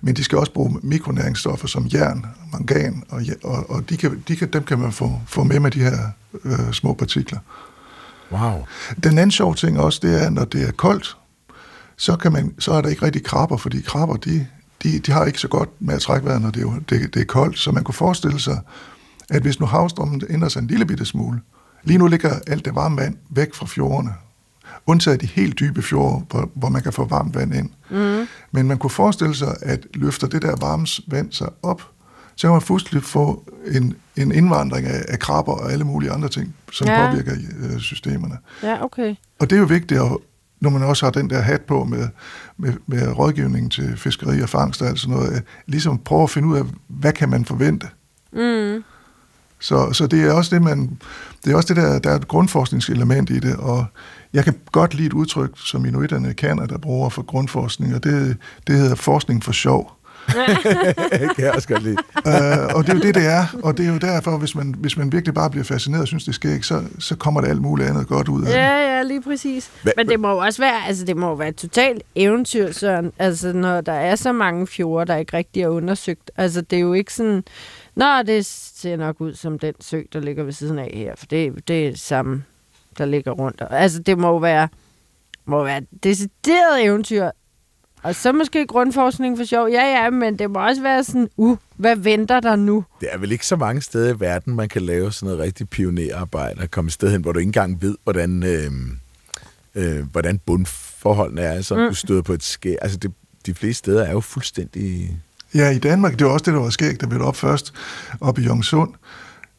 [SPEAKER 4] Men de skal også bruge mikronæringsstoffer som jern, mangan, og, og, og de kan, de kan, dem kan man få, få med med de her øh, små partikler.
[SPEAKER 3] Wow.
[SPEAKER 4] Den anden sjov ting også, det er, når det er koldt, så, kan man, så er der ikke rigtig krabber, fordi krabber, de, de, de har ikke så godt med at trække vejret, når det er, jo- det, det er koldt. Så man kunne forestille sig, at hvis nu havstrømmen ændrer sig en lille bitte smule, lige nu ligger alt det varme vand væk fra fjordene, undtaget de helt dybe fjorde, hvor, hvor man kan få varmt vand ind. Mm. Men man kunne forestille sig, at løfter det der varme vand sig op, så kan man fuldstændig få en, en indvandring af, af krabber og alle mulige andre ting, som
[SPEAKER 2] Ja.
[SPEAKER 4] påvirker øh, systemerne.
[SPEAKER 2] Ja, okay.
[SPEAKER 4] Og det er jo vigtigt, at, når man også har den der hat på med, med, med rådgivning til fiskeri og fangst og alt sådan noget, ligesom prøve at finde ud af, hvad kan man forvente?
[SPEAKER 2] Mm.
[SPEAKER 4] Så, så det er også det, man, det er også det der, der er et grundforskningselement i det, og jeg kan godt lide et udtryk, som inuiterne kan, der bruger for grundforskning, og det, det hedder forskning for sjov.
[SPEAKER 3] kan jeg også godt lide.
[SPEAKER 4] øh, og det er jo det, det er. Og det er jo derfor, hvis man, hvis man virkelig bare bliver fascineret og synes, det sker ikke, så, så kommer der alt muligt andet godt ud af det.
[SPEAKER 2] Ja, ja, lige præcis.
[SPEAKER 3] Hva-
[SPEAKER 2] Men det må jo også være, altså det må jo være et totalt eventyr, Søren. Altså når der er så mange fjorde, der ikke rigtig er undersøgt. Altså det er jo ikke sådan, Nå, det ser nok ud som den sø, der ligger ved siden af her, for det, det er det samme, der ligger rundt. Altså det må jo være, må være et decideret eventyr. Og så måske grundforskning for sjov. Ja, ja, men det må også være sådan, uh, hvad venter der nu?
[SPEAKER 3] Det er vel ikke så mange steder i verden, man kan lave sådan noget rigtig pionerarbejde og komme et sted hen, hvor du ikke engang ved, hvordan, øh, øh, hvordan bundforholdene er. Altså, mm. du støder på et skær. Altså, det, de fleste steder er jo fuldstændig...
[SPEAKER 4] Ja, i Danmark, det var også det, der var skægt, vi var op først, op i Jongsund.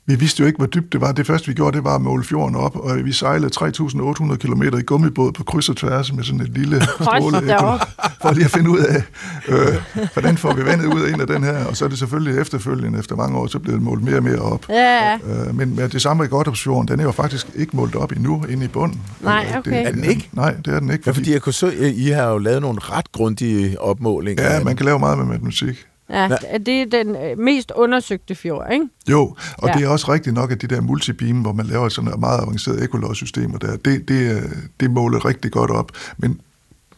[SPEAKER 4] Vi vidste jo ikke, hvor dybt det var. Det første, vi gjorde, det var at måle fjorden op, og vi sejlede 3.800 km i gummibåd på kryds og tværs med sådan et lille stråle,
[SPEAKER 2] da op.
[SPEAKER 4] for lige at finde ud af, øh, hvordan får vi vandet ud af en af den her. Og så er det selvfølgelig efterfølgende, efter mange år, så blev det målt mere og mere op.
[SPEAKER 2] Ja,
[SPEAKER 4] Øh, men med det samme i Godthåbsfjorden, den er jo faktisk ikke målt op endnu inde i bunden.
[SPEAKER 2] Nej,
[SPEAKER 4] Øh,
[SPEAKER 2] okay.
[SPEAKER 3] Er den ikke?
[SPEAKER 4] Nej, det er den ikke.
[SPEAKER 3] Ja, fordi jeg kunne så, I har jo lavet nogle ret grundige opmålinger.
[SPEAKER 4] ja,
[SPEAKER 3] af
[SPEAKER 4] man kan lave meget med matematik.
[SPEAKER 2] Ja, det er den øh, mest undersøgte fjord, ikke?
[SPEAKER 4] Jo, og
[SPEAKER 2] Ja.
[SPEAKER 4] ja. det er også rigtigt nok, at de der multibeam, hvor man laver sådan nogle meget avancerede ekologsystemer der, det, det, øh, det måler rigtig godt op. Men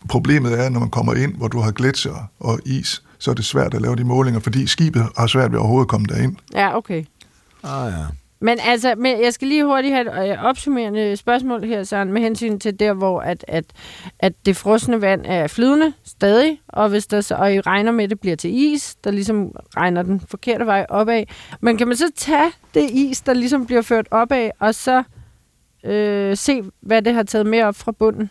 [SPEAKER 4] problemet er, når man kommer ind, hvor du har gletsjer og is, så er det svært at lave de målinger, fordi skibet har svært ved overhovedet at komme derind.
[SPEAKER 2] Ja, okay.
[SPEAKER 3] Ah, ja.
[SPEAKER 2] Men altså, men jeg skal lige hurtigt have et øh, opsummerende spørgsmål her, Søren, med hensyn til der, hvor at, at, at det frosne vand er flydende stadig, og hvis der så, og I regner med, at det bliver til is, der ligesom regner den forkerte vej opad. Men kan man så tage det is, der ligesom bliver ført opad, og så øh, se, hvad det har taget med op fra bunden?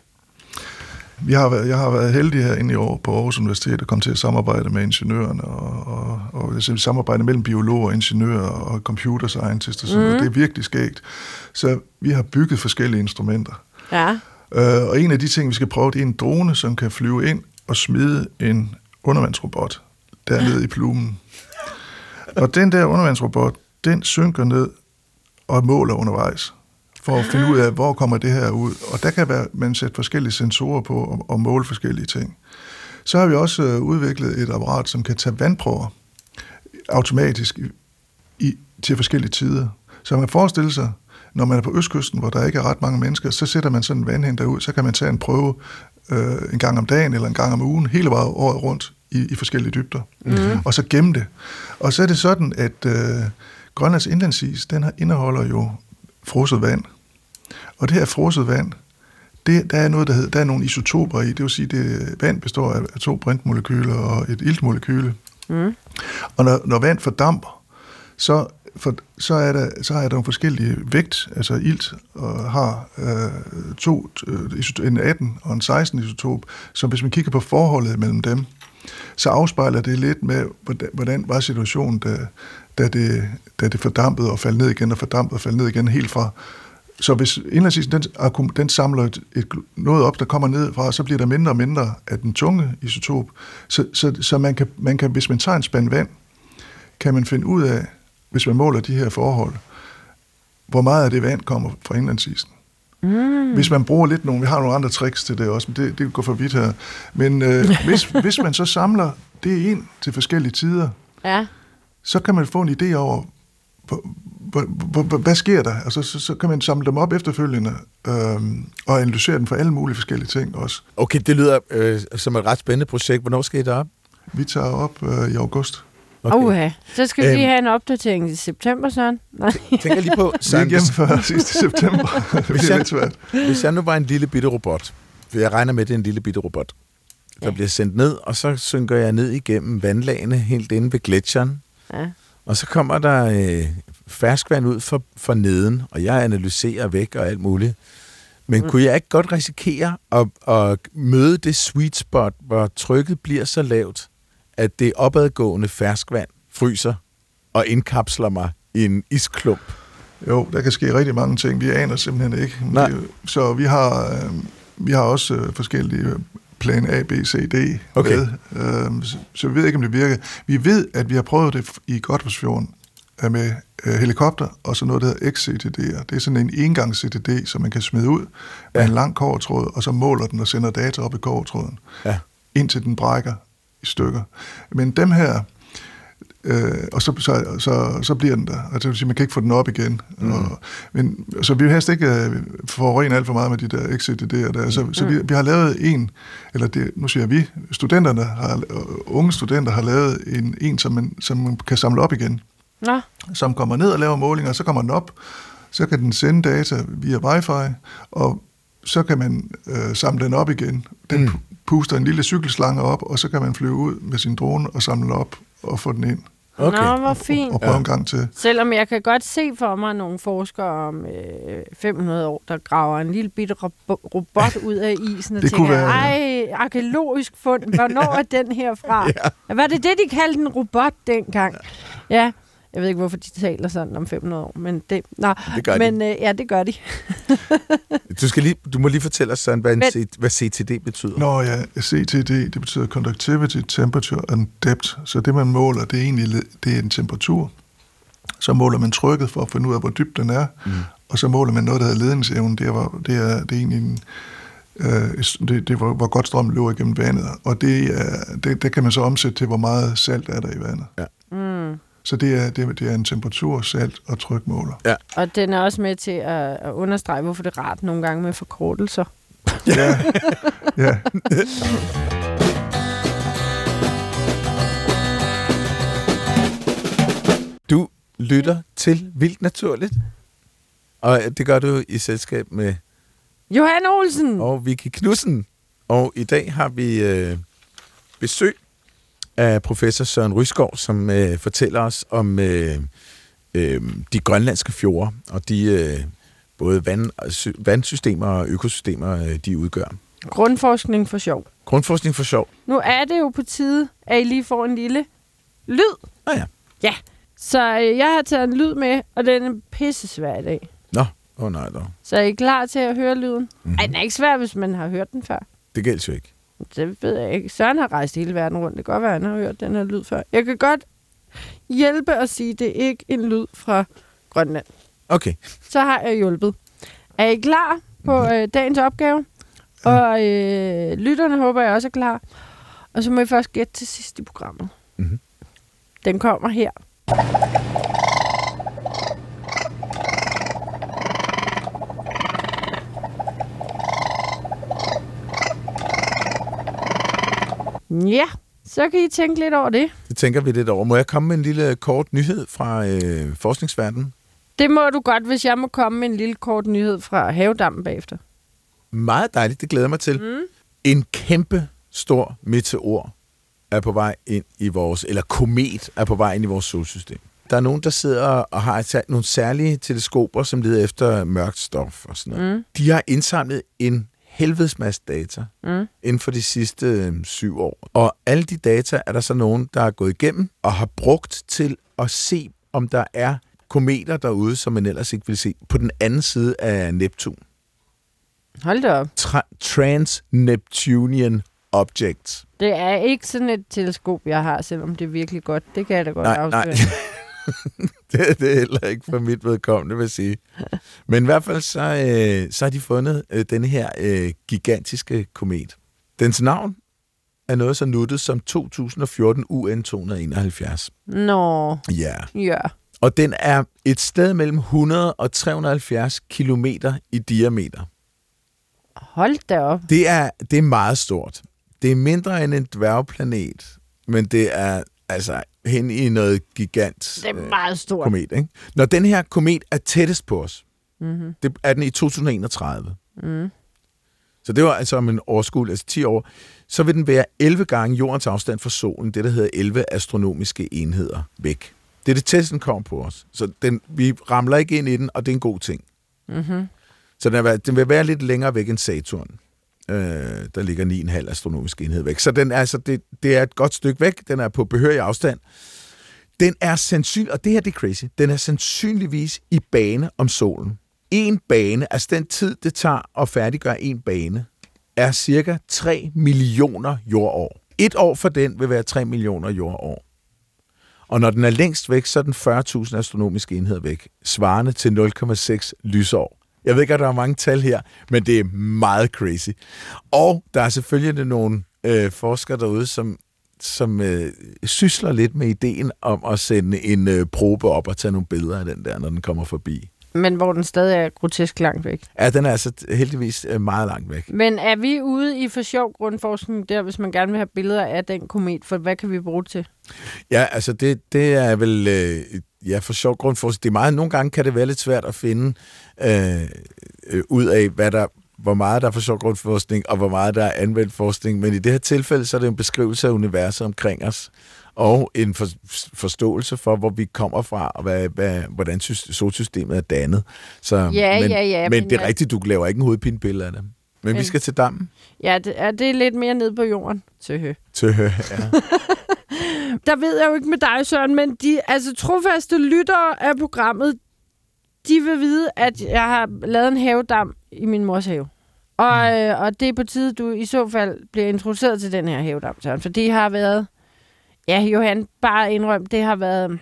[SPEAKER 4] Vi har været, jeg har været heldig herinde i år på Aarhus Universitet og kom til at samarbejde med ingeniørerne og, og, og jeg siger, samarbejde mellem biologer, ingeniører og computer scientists og sådan mm. noget. Det er virkelig skægt. Så vi har bygget forskellige instrumenter.
[SPEAKER 2] Ja.
[SPEAKER 4] Øh, og en af de ting, vi skal prøve, det er en drone, som kan flyve ind og smide en undervandsrobot dernede i plumen. Og den der undervandsrobot, den synker ned og måler undervejs for at finde ud af, hvor kommer det her ud. Og der kan være, man sætte forskellige sensorer på og, og måle forskellige ting. Så har vi også øh, udviklet et apparat, som kan tage vandprøver automatisk i, i, til forskellige tider. Så man kan forestille sig, når man er på Østkysten, hvor der ikke er ret mange mennesker, så sætter man sådan en vandhænd derud, så kan man tage en prøve øh, en gang om dagen eller en gang om ugen, hele vejen året rundt i, i forskellige dybder. Mm-hmm. Og så gemme det. Og så er det sådan, at øh, Grønlands indlandsis, den har, indeholder jo frosset vand. Og det her frosset vand, det, der er noget, der hedder, der er nogle isotoper i. Det vil sige, det vand består af, to brintmolekyler og et iltmolekyle.
[SPEAKER 2] Mm.
[SPEAKER 4] Og når, når vand fordamper, så, for, så, er der, så er der nogle forskellige vægt, altså ilt og har øh, to, øh, en 18 og en 16 isotop, så hvis man kigger på forholdet mellem dem, så afspejler det lidt med, hvordan, hvordan var situationen, da, da, det, da det fordampede og faldt ned igen, og fordampede og faldt ned igen helt fra. Så hvis indlandsisen, den, den samler et, et, noget op, der kommer ned fra, så bliver der mindre og mindre af den tunge isotop. Så, så, så man, kan, man kan, hvis man tager en spand vand, kan man finde ud af, hvis man måler de her forhold, hvor meget af det vand kommer fra indlandsisen. Mm. Hvis man bruger lidt nogle, vi har nogle andre tricks til det også, men det, det går for vidt her. Men øh, hvis, hvis man så samler det ind til forskellige tider,
[SPEAKER 2] Ja.
[SPEAKER 4] Så kan man få en idé over, hvad sker der? Altså, så, så kan man samle dem op efterfølgende øhm, og analysere dem for alle mulige forskellige ting også.
[SPEAKER 3] Okay, det lyder øh, som et ret spændende projekt. Hvornår skal I derop?
[SPEAKER 4] Vi tager op øh, i august.
[SPEAKER 2] Okay. Uha. Så skal vi lige
[SPEAKER 3] Øhm.
[SPEAKER 2] have en opdatering i september, Søren. Nej.
[SPEAKER 3] Tænker lige på,
[SPEAKER 4] Vi er
[SPEAKER 3] Søren, hvis,
[SPEAKER 4] hjemme før sidste september. det er lidt svært.
[SPEAKER 3] hvis jeg nu var en lille bitte robot, for jeg regner med, at det er en lille bitte robot, der
[SPEAKER 2] Ja.
[SPEAKER 3] bliver sendt ned, og så synker jeg ned igennem vandlagene helt inde ved gletsjeren,
[SPEAKER 2] Ja.
[SPEAKER 3] og så kommer der øh, ferskvand ud for, for neden, og jeg analyserer væk og alt muligt. Men
[SPEAKER 2] Mm.
[SPEAKER 3] kunne jeg ikke godt risikere at, at møde det sweet spot, hvor trykket bliver så lavt, at det opadgående ferskvand fryser og indkapsler mig i en isklump?
[SPEAKER 4] Jo, der kan ske rigtig mange ting. Vi aner simpelthen ikke.
[SPEAKER 3] Nej.
[SPEAKER 4] Så vi har, øh, vi har også øh, forskellige øh, plan A, B, C, D
[SPEAKER 3] Okay.
[SPEAKER 4] med. Øh, så, så vi ved ikke, om det virker. Vi ved, at vi har prøvet det i Godtforsfjorden øh, med øh, helikopter, og så noget, der hedder XCTD'er. Det er sådan en engangs-CTD, som man kan smide ud med
[SPEAKER 3] Ja.
[SPEAKER 4] en lang kovertråd, og så måler den og sender data op i kovertråden,
[SPEAKER 3] Ja.
[SPEAKER 4] indtil den brækker i stykker. Men dem her, øh, og så, så, så, så bliver den der. Altså, det vil sige, man kan ikke få den op igen. Mm. Og, men, så vi vil helst ikke øh, forurene alt for meget med de der XCD'er der. Så, mm. så vi, vi har lavet en, eller det, nu siger vi, studenterne har, unge studenter har lavet en, en som, man, som man kan samle op igen.
[SPEAKER 2] Nå.
[SPEAKER 4] Som kommer ned og laver målinger, så kommer den op, så kan den sende data via wifi, og så kan man øh, samle den op igen. Den mm. puster en lille cykelslange op, og så kan man flyve ud med sin drone og samle op og få den ind.
[SPEAKER 2] Okay. Nå, hvor fint.
[SPEAKER 4] Og, og prøve ja. en gang til.
[SPEAKER 2] Selvom jeg kan godt se for mig nogle forskere om øh, 500 år, der graver en lille bitte robot ud af isen og det tænker, være, ej, arkeologisk fund, hvornår er den her fra? ja. Var det det, de kaldte en robot dengang? Ja. ja. Jeg ved ikke, hvorfor de taler sådan om 500 år, men det, nå,
[SPEAKER 3] det gør
[SPEAKER 2] men,
[SPEAKER 3] de.
[SPEAKER 2] Øh, ja, det gør de.
[SPEAKER 3] du, skal lige, du må lige fortælle os, sådan, hvad, en men, hvad CTD betyder.
[SPEAKER 4] Nå ja, CTD, det betyder Conductivity, Temperature and Depth. Så det, man måler, det er egentlig det er en temperatur. Så måler man trykket for at finde ud af, hvor dybt den er. Mm. Og så måler man noget, der hedder ledningsevnen. Det er, det er, det er egentlig en, øh, det, det hvor, hvor godt strømmen løber igennem vandet. Og det, er, det, det kan man så omsætte til, hvor meget salt er der i vandet. Ja. Så det er, det, det er en temperatur, salt og trykmåler.
[SPEAKER 2] Ja. Og den er også med til at, at understrege, hvorfor det er rart nogle gange med forkortelser.
[SPEAKER 4] Ja, ja.
[SPEAKER 3] Du lytter til Vildt Naturligt, og det gør du i selskab med
[SPEAKER 2] Johan Olsen
[SPEAKER 3] og Vicky Knudsen. Og i dag har vi øh, besøg af professor Søren Rysgaard, som øh, fortæller os om øh, øh, de grønlandske fjorde, og de øh, både vand, vandsystemer og økosystemer, øh, de udgør.
[SPEAKER 2] Grundforskning for sjov.
[SPEAKER 3] Grundforskning for sjov.
[SPEAKER 2] Nu er det jo på tide, at I lige får en lille lyd.
[SPEAKER 3] Ah ja.
[SPEAKER 2] Ja. Så øh, jeg har taget en lyd med, og den er pisse svær i dag.
[SPEAKER 3] Nå, åh oh, nej dog.
[SPEAKER 2] Så er I klar til at høre lyden? Mm-hmm. Ej, den er ikke svær, hvis man har hørt den før.
[SPEAKER 3] Det gælder jo ikke.
[SPEAKER 2] Det ved jeg ikke. Søren har rejst hele verden rundt. Det kan godt være, at han har hørt den her lyd før. Jeg kan godt hjælpe at sige, at det er ikke en lyd fra Grønland.
[SPEAKER 3] Okay.
[SPEAKER 2] Så har jeg hjulpet. Er I klar på mm-hmm. øh, dagens opgave? Ja. Og øh, lytterne håber jeg også er klar. Og så må I først gætte til sidst i programmet. Mm-hmm. Den kommer her. Ja, så kan I tænke lidt over det.
[SPEAKER 3] Det tænker vi lidt over. Må jeg komme med en lille kort nyhed fra øh, forskningsverdenen?
[SPEAKER 2] Det må du godt, hvis jeg må komme med en lille kort nyhed fra havedammen bagefter.
[SPEAKER 3] Meget dejligt, det glæder mig til. Mm. En kæmpe stor meteor er på vej ind i vores, eller komet er på vej ind i vores solsystem. Der er nogen, der sidder og har nogle særlige teleskoper, som leder efter mørkt stof og sådan noget. Mm. De har indsamlet en helvedes masse data mm. inden for de sidste øh, syv år. Og alle de data er der så nogen, der er gået igennem og har brugt til at se, om der er kometer derude, som man ellers ikke vil se, på den anden side af Neptun.
[SPEAKER 2] Hold da op.
[SPEAKER 3] Tra- Trans-Neptunian Objects.
[SPEAKER 2] Det er ikke sådan et teleskop, jeg har, selvom det er virkelig godt. Det kan jeg da godt
[SPEAKER 3] nej,
[SPEAKER 2] afsløre. Nej.
[SPEAKER 3] det, det er heller ikke for mit vedkommende, vil sige. Men i hvert fald så, øh, så har de fundet øh, denne her øh, gigantiske komet. Dens navn er noget så nuttet som 2014 UN 271.
[SPEAKER 2] Nå.
[SPEAKER 3] Ja.
[SPEAKER 2] Ja.
[SPEAKER 3] Og den er et sted mellem 100 og 370 kilometer i diameter.
[SPEAKER 2] Hold da op.
[SPEAKER 3] Det er, det er meget stort. Det er mindre end en dværgplanet, men det er altså hen i noget gigant
[SPEAKER 2] det er meget stort.
[SPEAKER 3] komet. Ikke? Når den her komet er tættest på os, mm-hmm. det er den i 2031. Mm. Så det var altså om en årskuld, altså 10 år, så vil den være 11 gange jordens afstand fra solen, det der hedder 11 astronomiske enheder væk. Det er det tætteste, den kommer på os. Så den, vi ramler ikke ind i den, og det er en god ting. Mm-hmm. Så den, er, den vil være lidt længere væk end Saturn. Øh, der ligger 9,5 astronomiske enhed væk. Så den, altså, det, det er et godt stykke væk. Den er på behørig afstand. Den er sandsynlig, og det her det er crazy, den er sandsynligvis i bane om solen. En bane, altså den tid, det tager at færdiggøre en bane, er cirka 3 millioner jordår. Et år for den vil være 3 millioner jordår. Og når den er længst væk, så er den 40.000 astronomiske enheder væk, svarende til 0,6 lysår. Jeg ved ikke, at der er mange tal her, men det er meget crazy. Og der er selvfølgelig nogle øh, forskere derude, som som øh, sysler lidt med ideen om at sende en øh, probe op og tage nogle billeder af den der, når den kommer forbi.
[SPEAKER 2] Men hvor den stadig er grotesk langt væk.
[SPEAKER 3] Ja, den er altså heldigvis øh, meget langt væk.
[SPEAKER 2] Men er vi ude i for sjov grundforskning der, hvis man gerne vil have billeder af den komet? For hvad kan vi bruge det til?
[SPEAKER 3] Ja, altså det, det er vel... Øh, ja, for sjov grundforskning. Det er meget, nogle gange kan det være lidt svært at finde øh, øh, ud af, hvad der, hvor meget der er for sjov grundforskning, og hvor meget der er anvendt forskning. Men i det her tilfælde, så er det en beskrivelse af universet omkring os, og en for, forståelse for, hvor vi kommer fra, og hvad, hvad, hvordan solsystemet er dannet. Så,
[SPEAKER 2] Ja,
[SPEAKER 3] men,
[SPEAKER 2] ja, ja,
[SPEAKER 3] Men,
[SPEAKER 2] men
[SPEAKER 3] det er
[SPEAKER 2] jeg-
[SPEAKER 3] rigtigt, du laver ikke en hovedpinebillede af det. Men, men vi skal til dammen.
[SPEAKER 2] Ja, det er, det er lidt mere nede på jorden. Tøhø.
[SPEAKER 3] Til, ja.
[SPEAKER 2] Der ved jeg jo ikke med dig, Søren, men de altså, trofaste lyttere af programmet, de vil vide, at jeg har lavet en havedam i min mors have. Og, øh, og det er på tide, du i så fald bliver introduceret til den her havedam, Søren. For det har været... Ja, Johan, bare indrøm, det har været...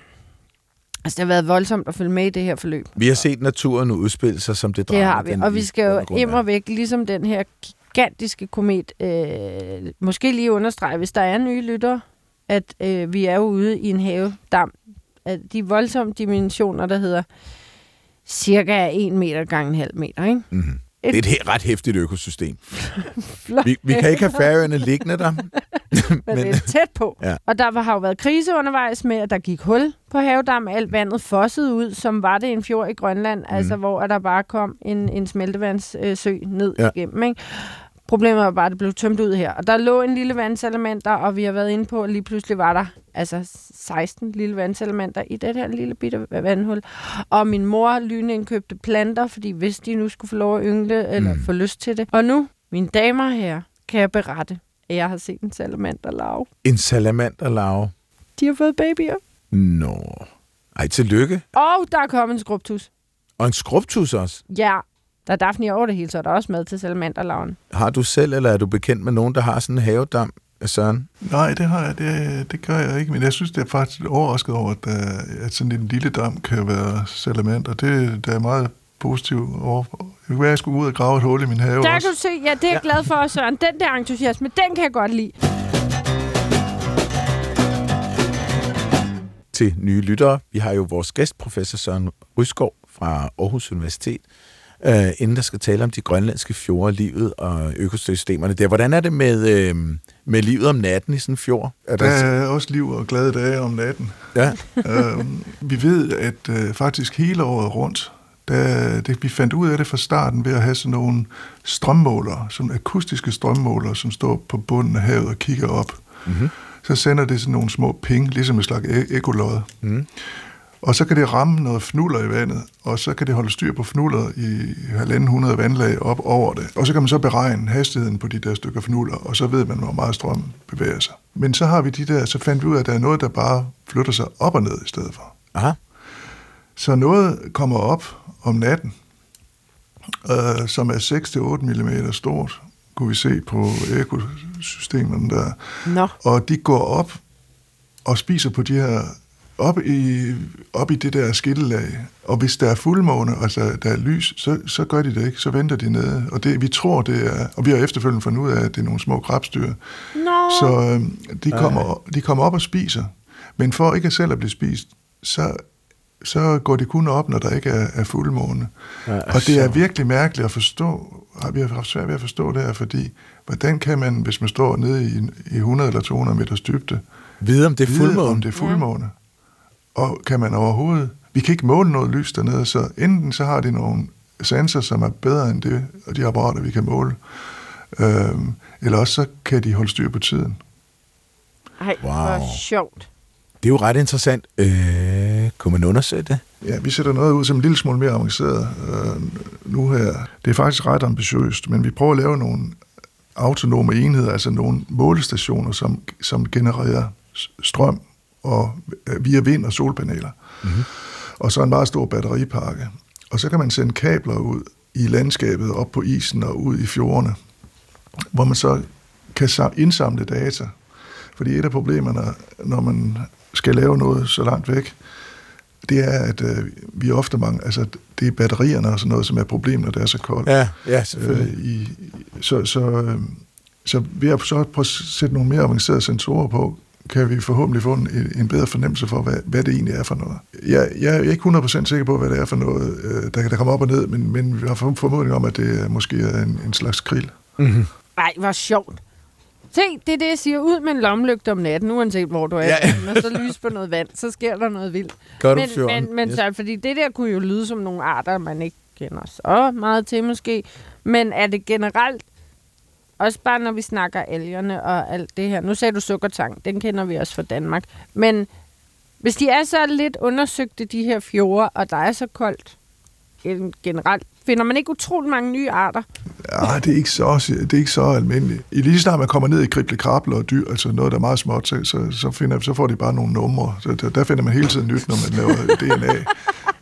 [SPEAKER 2] Altså, det har været voldsomt at følge med i det her forløb.
[SPEAKER 3] Vi har set naturen udspille sig, som det
[SPEAKER 2] Det
[SPEAKER 3] drager.
[SPEAKER 2] har vi, og vi skal jo immer væk, ligesom den her gigantiske komet. Øh, måske lige understrege, hvis der er nye lyttere, at øh, vi er ude i en havedam af de voldsomme dimensioner, der hedder cirka 1 meter gange en halv meter, ikke?
[SPEAKER 3] Mm-hmm. Det er et helt ret hæftigt økosystem. Vi, vi kan ikke have færøerne liggende der.
[SPEAKER 2] Men det er tæt på.
[SPEAKER 3] Ja.
[SPEAKER 2] Og der var- har jo været krise undervejs med, at der gik hul på havedam. Alt vandet fossede ud, som var det en fjord i Grønland, mm. altså hvor at der bare kom en, en smeltevandssø ned
[SPEAKER 3] ja.
[SPEAKER 2] igennem. Ikke? Problemet var bare, at det blev tømt ud her. Og der lå en lille vandselementer, og vi har været inde på, at lige pludselig var der altså 16 lille vandselementer i det her lille bitte vandhul. Og min mor lynindkøbte planter, fordi hvis de nu skulle få lov at yngle, eller
[SPEAKER 3] Mm.
[SPEAKER 2] få lyst til det. Og nu, mine damer her, kan jeg berette, at jeg har set en salamanderlarve.
[SPEAKER 3] En salamanderlarve.
[SPEAKER 2] De har fået babyer.
[SPEAKER 3] Nå. Ej, tillykke.
[SPEAKER 2] Og der er kommet en skrubtus.
[SPEAKER 3] Og en skrubtus også.
[SPEAKER 2] Ja, der er Daphne over det hele, så er der også med til salamanderlarven.
[SPEAKER 3] Har du selv, eller er du bekendt med nogen, der har sådan en havedam, Søren?
[SPEAKER 4] Nej, det har jeg, det, det gør jeg ikke, men jeg synes, det er faktisk lidt overrasket over, at, der- at sådan en lille dam kan være salamander. Det, det er meget positivt over. Det kunne være, at jeg skulle ud og grave et hul i min have
[SPEAKER 2] Der
[SPEAKER 4] også.
[SPEAKER 2] kan du se, ja, det er jeg glad for, Søren. Den der entusiasme, den kan jeg godt lide.
[SPEAKER 3] Til nye lyttere. Vi har jo vores gæstprofessor Søren Ryskov fra Aarhus Universitet, øh, inden der skal tale om de grønlandske fjorde, livet og økosystemerne der. Hvordan er det med, øh, med livet om natten i sådan en fjord? Er
[SPEAKER 4] Der er også liv og glade dage om natten.
[SPEAKER 3] Ja.
[SPEAKER 4] øhm, vi ved, at øh, faktisk hele året rundt, der, det, vi fandt ud af det fra starten ved at have sådan nogle strømmålere, sådan akustiske strømmålere, som står på bunden af havet og kigger op.
[SPEAKER 3] Mm-hmm.
[SPEAKER 4] Så sender det sådan nogle små ping, ligesom et slags ekolod.
[SPEAKER 3] Mm.
[SPEAKER 4] Og så kan det ramme noget fnuller i vandet, og så kan det holde styr på fnuller i halvanden hundrede vandlag op over det. Og så kan man så beregne hastigheden på de der stykker fnuller, og så ved man, hvor meget strøm bevæger sig. Men så har vi de der, så fandt vi ud af, at der er noget, der bare flytter sig op og ned i stedet for.
[SPEAKER 3] Aha.
[SPEAKER 4] Så noget kommer op om natten, øh, som er 6-8 mm stort, kunne vi se på økosystemerne der.
[SPEAKER 2] Nå.
[SPEAKER 4] Og de går op og spiser på de her, op i, op i det der skillelag. Og hvis der er fuldmåne, altså der er lys, så, så gør de det ikke, så venter de nede. Og det, vi tror, det er, og vi har efterfølgende fundet ud af, at det er nogle små krabstyr.
[SPEAKER 2] Nå.
[SPEAKER 4] Så øh, de, kommer, de kommer op og spiser. Men for ikke selv at blive spist, så, så går de kun op, når der ikke er, er fuldmåne.
[SPEAKER 3] Ja,
[SPEAKER 4] og det er virkelig mærkeligt at forstå. har Vi har haft svært ved at forstå det her, fordi hvordan kan man, hvis man står nede i, i 100 eller 200 meters dybde,
[SPEAKER 3] Vide om det er
[SPEAKER 4] vide, om
[SPEAKER 3] fuldmåne?
[SPEAKER 4] det er fuldmåne? Og kan man overhovedet... Vi kan ikke måle noget lys dernede, så enten så har de nogle sanser, som er bedre end det, og de apparater, vi kan måle, øhm, eller også så kan de holde styr på tiden.
[SPEAKER 2] Ej,
[SPEAKER 3] Wow.
[SPEAKER 2] hvor sjovt.
[SPEAKER 3] Det er jo ret interessant. Øh, kunne man undersøge det?
[SPEAKER 4] Ja, vi sætter noget ud som en lille smule mere avanceret øh, nu her. Det er faktisk ret ambitiøst, men vi prøver at lave nogle autonome enheder, altså nogle målestationer, som, som genererer strøm og, øh, via vind og solpaneler.
[SPEAKER 3] Mm-hmm.
[SPEAKER 4] Og så en meget stor batteripakke. Og så kan man sende kabler ud i landskabet, op på isen og ud i fjordene, hvor man så kan sam- indsamle data. Fordi et af problemerne, når man skal lave noget så langt væk, det er, at øh, vi ofte mange, altså det er batterierne og sådan noget, som er problemet, når det er så koldt.
[SPEAKER 3] Ja, ja, selvfølgelig.
[SPEAKER 4] Øh, i, så, så, øh, så ved at så prøve at sætte nogle mere avancerede sensorer på, kan vi forhåbentlig få en, en bedre fornemmelse for, hvad, hvad det egentlig er for noget. Jeg, jeg er ikke 100% sikker på, hvad det er for noget, øh, der, der kommer op og ned, men, men vi har formodning om, at det måske er en, en slags krill.
[SPEAKER 3] Mm-hmm.
[SPEAKER 2] Ej, hvor sjovt. Se, det er det, jeg siger. Ud med en lommelygte om natten, uanset hvor du er.
[SPEAKER 3] Ja.
[SPEAKER 2] Og så lys på noget vand, så sker der noget vildt.
[SPEAKER 3] Godt
[SPEAKER 2] Men, men, men
[SPEAKER 3] yes.
[SPEAKER 2] så, fordi det der kunne jo lyde som nogle arter, man ikke kender så meget til måske. Men er det generelt, også bare når vi snakker algerne og alt det her. Nu sagde du sukkertang, den kender vi også fra Danmark. Men hvis de er så lidt undersøgte, de her fjorde, og der er så koldt generelt, finder man ikke utrolig mange nye arter?
[SPEAKER 4] Ja, det er ikke så, det er ikke så almindeligt. I lige snart man kommer ned i krible krabler og dyr, altså noget, der er meget småt, så, så, så, finder, så får de bare nogle numre. Så der, der finder man hele tiden nyt, når man laver DNA.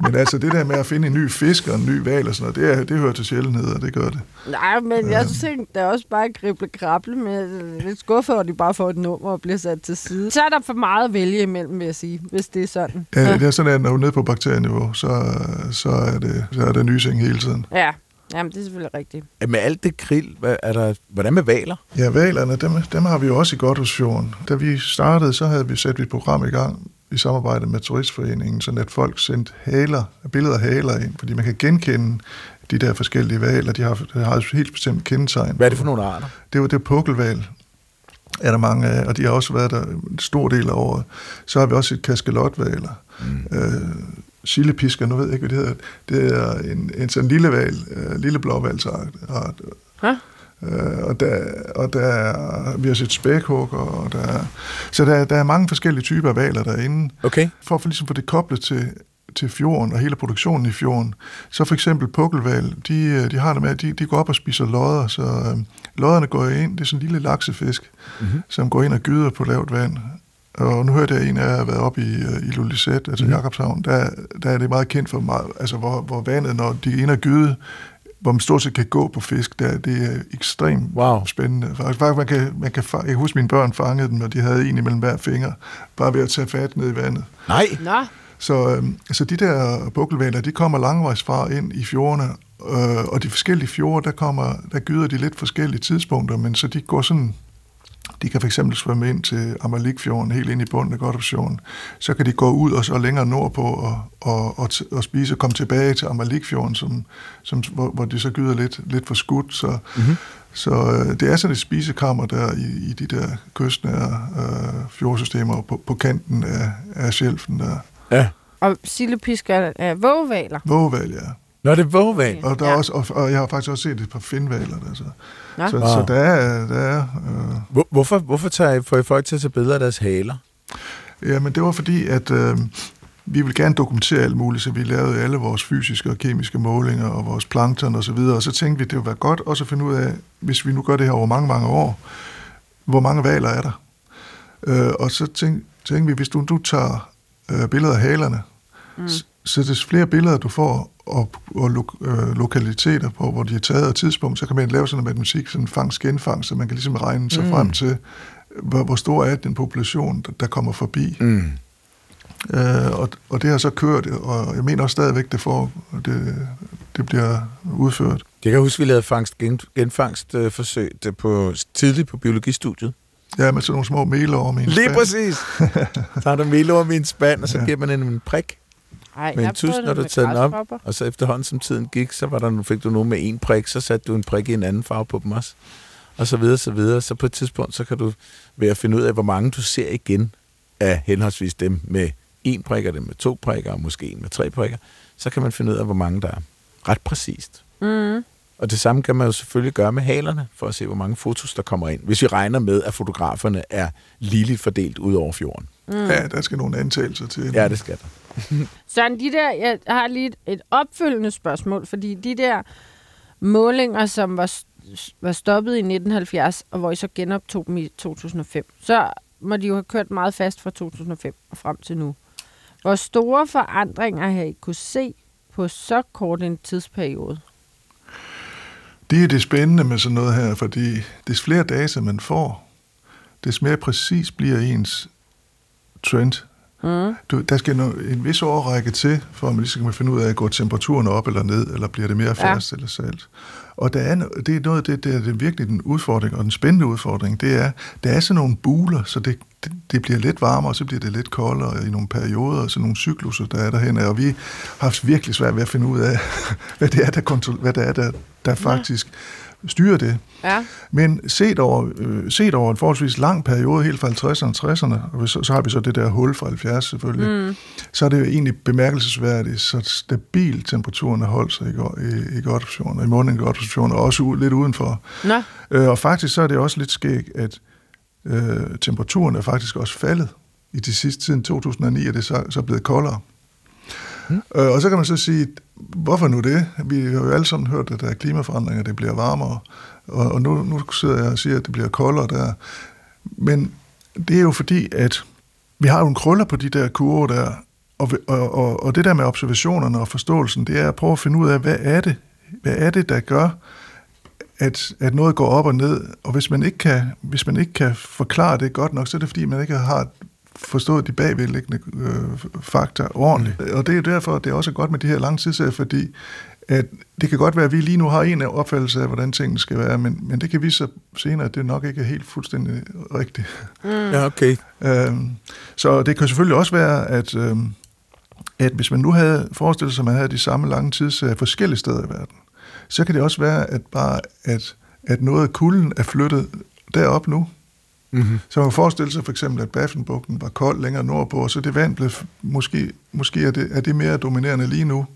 [SPEAKER 4] Men altså det der med at finde en ny fisk og en ny val og sådan noget, det, er, det hører til sjældenheder, det gør det.
[SPEAKER 2] Nej, men jeg tænkte, der er også bare krible krable med lidt skuffet, og de bare får et nummer og bliver sat til side. Så er der for meget at vælge imellem, vil jeg sige, hvis det er sådan.
[SPEAKER 4] Ja, det er sådan, at når du er nede på bakterieniveau, så, så, er det, så er det nysing hele tiden.
[SPEAKER 2] Ja, Jamen, det er selvfølgelig rigtigt.
[SPEAKER 3] Med alt det krill, hvad, er der, hvordan med valer?
[SPEAKER 4] Ja, valerne, dem, dem har vi jo også i Godthusfjorden. Da vi startede, så havde vi sat et program i gang i samarbejde med Turistforeningen, så at folk sendte haler, billeder af haler ind, fordi man kan genkende de der forskellige valer. De har, de har et helt bestemt kendetegn.
[SPEAKER 3] Hvad er det for nogle arter?
[SPEAKER 4] Det jo det pukkelval, er der mange af, og de har også været der en stor del af året. Så har vi også et kaskelotvaler. Mm. Øh, Sillepisker, nu ved jeg ikke, hvad det hedder. Det er en, en sådan lille val, uh, lille blåvalsart.
[SPEAKER 2] Hæ?
[SPEAKER 4] Uh, og der, og der er, vi har set spækhugger, og der er, så der, der er mange forskellige typer af valer derinde.
[SPEAKER 3] Okay.
[SPEAKER 4] For at ligesom få det koblet til, til fjorden og hele produktionen i fjorden. Så for eksempel pukkelval, de, de har det med, at de, de går op og spiser lodder, så øh, lodderne går ind, det er sådan en lille laksefisk, mm-hmm. som går ind og gyder på lavt vand. Og nu hørte jeg en af jer har været oppe i, i Lulisæt, altså mm. Jakobshavn, der, der er det meget kendt for, meget, altså hvor, hvor vandet, når de er inde og gyde, hvor man stort set kan gå på fisk, der, det er ekstremt
[SPEAKER 3] wow.
[SPEAKER 4] spændende. Faktisk, man kan, man kan, jeg kan huske, at mine børn fangede dem, og de havde en imellem hver finger, bare ved at tage fat ned i vandet.
[SPEAKER 3] Nej.
[SPEAKER 2] Nå.
[SPEAKER 4] Så, øh, så de der bukkelvaler, de kommer langvejs fra ind i fjordene, øh, og de forskellige fjorde, der, kommer, der gyder de lidt forskellige tidspunkter, men så de går sådan, de kan fx svømme ind til Amalikfjorden, helt ind i bunden af Godthåbsfjorden. Så kan de gå ud og så længere nordpå og, og, og, og spise og komme tilbage til Amalikfjorden, som, som, hvor, hvor de så gyder lidt, lidt for skudt. Så, mm-hmm. så øh, det er sådan et spisekammer der i, i de der kystnære øh, fjordsystemer på, på kanten af, af sjelfen der.
[SPEAKER 3] Ja.
[SPEAKER 2] Og sillepisker er vågevaler.
[SPEAKER 4] Vågeval, ja.
[SPEAKER 3] Nå, det er vågeval.
[SPEAKER 4] Og, der
[SPEAKER 2] Ja.
[SPEAKER 4] er også, og, og jeg har faktisk også set et par finvaler der. Så,
[SPEAKER 2] Nå.
[SPEAKER 4] så,
[SPEAKER 3] Wow.
[SPEAKER 4] så der er... Der er øh,
[SPEAKER 3] Hvor, hvorfor, hvorfor tager I, får I folk til at tage billeder af deres haler?
[SPEAKER 4] ja, men det var fordi, at øh, vi ville gerne dokumentere alt muligt, så vi lavede alle vores fysiske og kemiske målinger og vores plankton og så videre. Og så tænkte vi, det ville være godt også at finde ud af, hvis vi nu gør det her over mange, mange år, hvor mange valer er der? Øh, og så tænkte, tænkte vi, hvis du, du tager øh, billeder af halerne, mm. Så des flere billeder du får, og, og lo, øh, lokaliteter på, hvor de er taget og tidspunkt, så kan man lave sådan en matematik, sådan en fangst-genfangst, så man kan ligesom regne sig mm. frem til, hvor, hvor stor er den population, der, der kommer forbi.
[SPEAKER 3] Mm.
[SPEAKER 4] Øh, og, og det har så kørt, og jeg mener også stadigvæk, det, får, det, det bliver udført.
[SPEAKER 3] Jeg kan huske, vi lavede fangst, gen, genfangstforsøg det på, tidligt på biologistudiet.
[SPEAKER 4] Ja, med sådan nogle små melorme i en
[SPEAKER 3] Lige
[SPEAKER 4] spand.
[SPEAKER 3] præcis. Så har du melorm i en spand, og så
[SPEAKER 4] Ja.
[SPEAKER 3] giver man en, en prik
[SPEAKER 2] Ej,
[SPEAKER 3] med
[SPEAKER 2] jeg
[SPEAKER 3] en tus,
[SPEAKER 2] prøvede
[SPEAKER 3] når du tager den op. Og så efterhånden, som tiden gik, så var der, fik du nogen med en prik, så satte du en prik i en anden farve på dem også. Og så videre, så videre. Så på et tidspunkt, så kan du ved at finde ud af, hvor mange du ser igen af henholdsvis dem med en prik, og dem med to prikker, og måske en med tre prikker, så kan man finde ud af, hvor mange der er. Ret præcist.
[SPEAKER 2] Mm.
[SPEAKER 3] Og det samme kan man jo selvfølgelig gøre med halerne, for at se, hvor mange fotos, der kommer ind. Hvis vi regner med, at fotograferne er ligeligt fordelt ud over fjorden.
[SPEAKER 2] Mm.
[SPEAKER 4] Ja, der skal nogle antagelser til.
[SPEAKER 3] Ja, det skal der.
[SPEAKER 2] Søren, de der, jeg har lige et, et opfølgende spørgsmål, fordi de der målinger, som var, var stoppet i 1970, og hvor I så genoptog dem i 2005, så må de jo have kørt meget fast fra 2005 og frem til nu. Hvor store forandringer har I kunne se på så kort en tidsperiode?
[SPEAKER 4] Det er det spændende med sådan noget her, fordi des flere data man får, des mere præcis bliver ens trend.
[SPEAKER 2] Mm.
[SPEAKER 4] Du, der skal no, en vis årrække til, for at man ligesom kan finde ud af, går temperaturen op eller ned, eller bliver det mere fast ja. eller salt. Og der er, det er noget af det, det er virkelig den udfordring, og den spændende udfordring, det er, der er sådan nogle buler, så det, det, det bliver lidt varmere, og så bliver det lidt koldere i nogle perioder, så nogle cykluser, der er derhen, og vi har haft virkelig svært ved at finde ud af, hvad det er, der, kontrol, hvad det er, der, der faktisk styrer det.
[SPEAKER 2] Ja.
[SPEAKER 4] Men set over, øh, set over en forholdsvis lang periode, helt fra 50'erne og 60'erne, og så, så har vi så det der hul fra 70 selvfølgelig, mm. så er det jo egentlig bemærkelsesværdigt, så stabil temperaturen har holdt sig i, i, i Godtopsfjorden, og i munden i Godtopsfjorden, og også u- lidt udenfor.
[SPEAKER 2] Nå,
[SPEAKER 4] Øh, og faktisk så er det også lidt skægt, at øh, temperaturen er faktisk også faldet i de sidste siden 2009, er det så, så blevet koldere. Mm. Øh, og så kan man så sige, hvorfor nu det? Vi har jo alle sammen hørt, at der er klimaforandringer, det bliver varmere, og, og nu, nu sidder jeg og siger, at det bliver koldere der. Men det er jo fordi, at vi har jo en krøller på de der kurver der, og, og, og, og det der med observationerne og forståelsen, det er at prøve at finde ud af, hvad er det, hvad er det der gør, at, at noget går op og ned, og hvis man, ikke kan, hvis man ikke kan forklare det godt nok, så er det fordi, man ikke har forstået de bagvedliggende øh, fakta ordentligt. Mm. Og det er derfor, at det er også godt med de her lange tidsserier, fordi at det kan godt være, at vi lige nu har en opfattelse af, hvordan tingene skal være, men, men det kan vise sig senere, at det nok ikke er helt fuldstændig rigtigt.
[SPEAKER 3] Mm. Ja, okay.
[SPEAKER 4] Øhm, så det kan selvfølgelig også være, at, øhm, at hvis man nu havde forestillet sig, at man havde de samme lange tidsserier forskellige steder i verden, så kan det også være, at bare at, at noget af kulden er flyttet derop nu.
[SPEAKER 3] Mm-hmm.
[SPEAKER 4] Så man kan forestille sig for eksempel, at Baffinbugten var kold længere nordpå, og så det vand blev, måske, måske er, det, er det mere dominerende lige nu,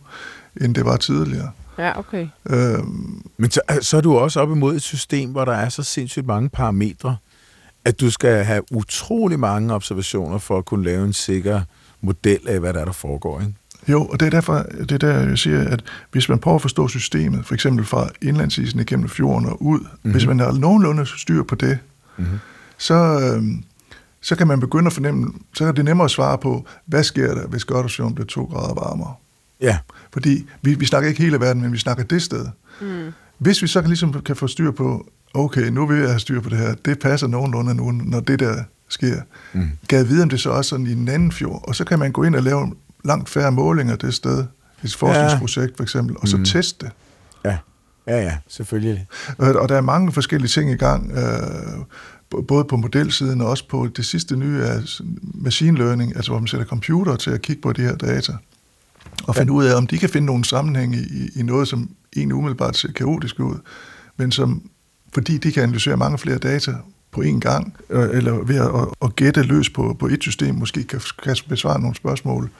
[SPEAKER 4] end det var tidligere.
[SPEAKER 2] ja, okay.
[SPEAKER 4] Øhm,
[SPEAKER 3] Men så, så er du også op imod et system, hvor der er så sindssygt mange parametre, at du skal have utrolig mange observationer for at kunne lave en sikker model af, hvad der er, der foregår. Ikke?
[SPEAKER 4] Jo, og det er derfor, det er der, jeg siger, at hvis man prøver at forstå systemet, for eksempel fra indlandsisen igennem fjorden og ud, mm-hmm. hvis man har nogenlunde styr på det,
[SPEAKER 3] Mm-hmm.
[SPEAKER 4] Så, øhm, så kan man begynde at fornemme, så er det nemmere at svare på, hvad sker der, hvis Goddersfjorden bliver to grader varmere.
[SPEAKER 3] Ja,
[SPEAKER 4] Fordi vi, vi snakker ikke hele verden, men vi snakker det sted.
[SPEAKER 2] Mm.
[SPEAKER 4] Hvis vi så kan, ligesom kan få styr på, okay, nu vil jeg have styr på det her, det passer nogenlunde nu, når det der sker.
[SPEAKER 3] Mm.
[SPEAKER 4] Gad vide, om det så også er sådan i en anden fjord, og så kan man gå ind og lave langt færre målinger det sted, et forskningsprojekt for eksempel, og så
[SPEAKER 3] Mm.
[SPEAKER 4] teste det.
[SPEAKER 3] ja, ja, ja, selvfølgelig.
[SPEAKER 4] Og og der er mange forskellige ting i gang, øh, både på modelsiden og også på det sidste nye af machine learning, altså hvor man sætter computer til at kigge på de her data, og finde ud af, om de kan finde nogle sammenhæng i, i- noget, som egentlig umiddelbart ser kaotisk ud, men som, fordi de kan analysere mange flere data på én gang, øh, eller ved at, at, at gætte løs på, på et system, måske kan, kan besvare nogle spørgsmål,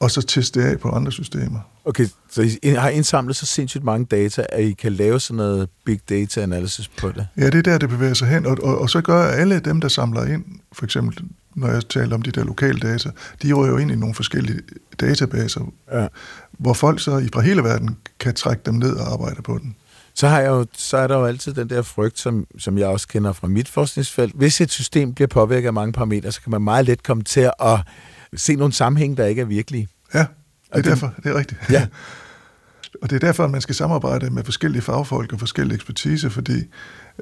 [SPEAKER 4] og så teste det af på andre systemer.
[SPEAKER 3] Okay, så I har indsamlet så sindssygt mange data, at I kan lave sådan noget big data analysis på det.
[SPEAKER 4] Ja, det er der, det bevæger sig hen, og, og, og så gør alle dem, der samler ind, for eksempel når jeg taler om de der lokale data, de rører jo ind i nogle forskellige databaser,
[SPEAKER 3] Ja.
[SPEAKER 4] hvor folk så i- fra hele verden kan trække dem ned og arbejde på den.
[SPEAKER 3] Så, har jeg jo, så er der jo altid den der frygt, som, som jeg også kender fra mit forskningsfelt. Hvis et system bliver påvirket af mange parametre, så kan man meget let komme til at se nogle sammenhæng, der ikke er virkelige.
[SPEAKER 4] Ja, det er
[SPEAKER 3] Og
[SPEAKER 4] derfor, det er rigtigt.
[SPEAKER 3] Ja.
[SPEAKER 4] Og det er derfor, at man skal samarbejde med forskellige fagfolk og forskellige ekspertise, fordi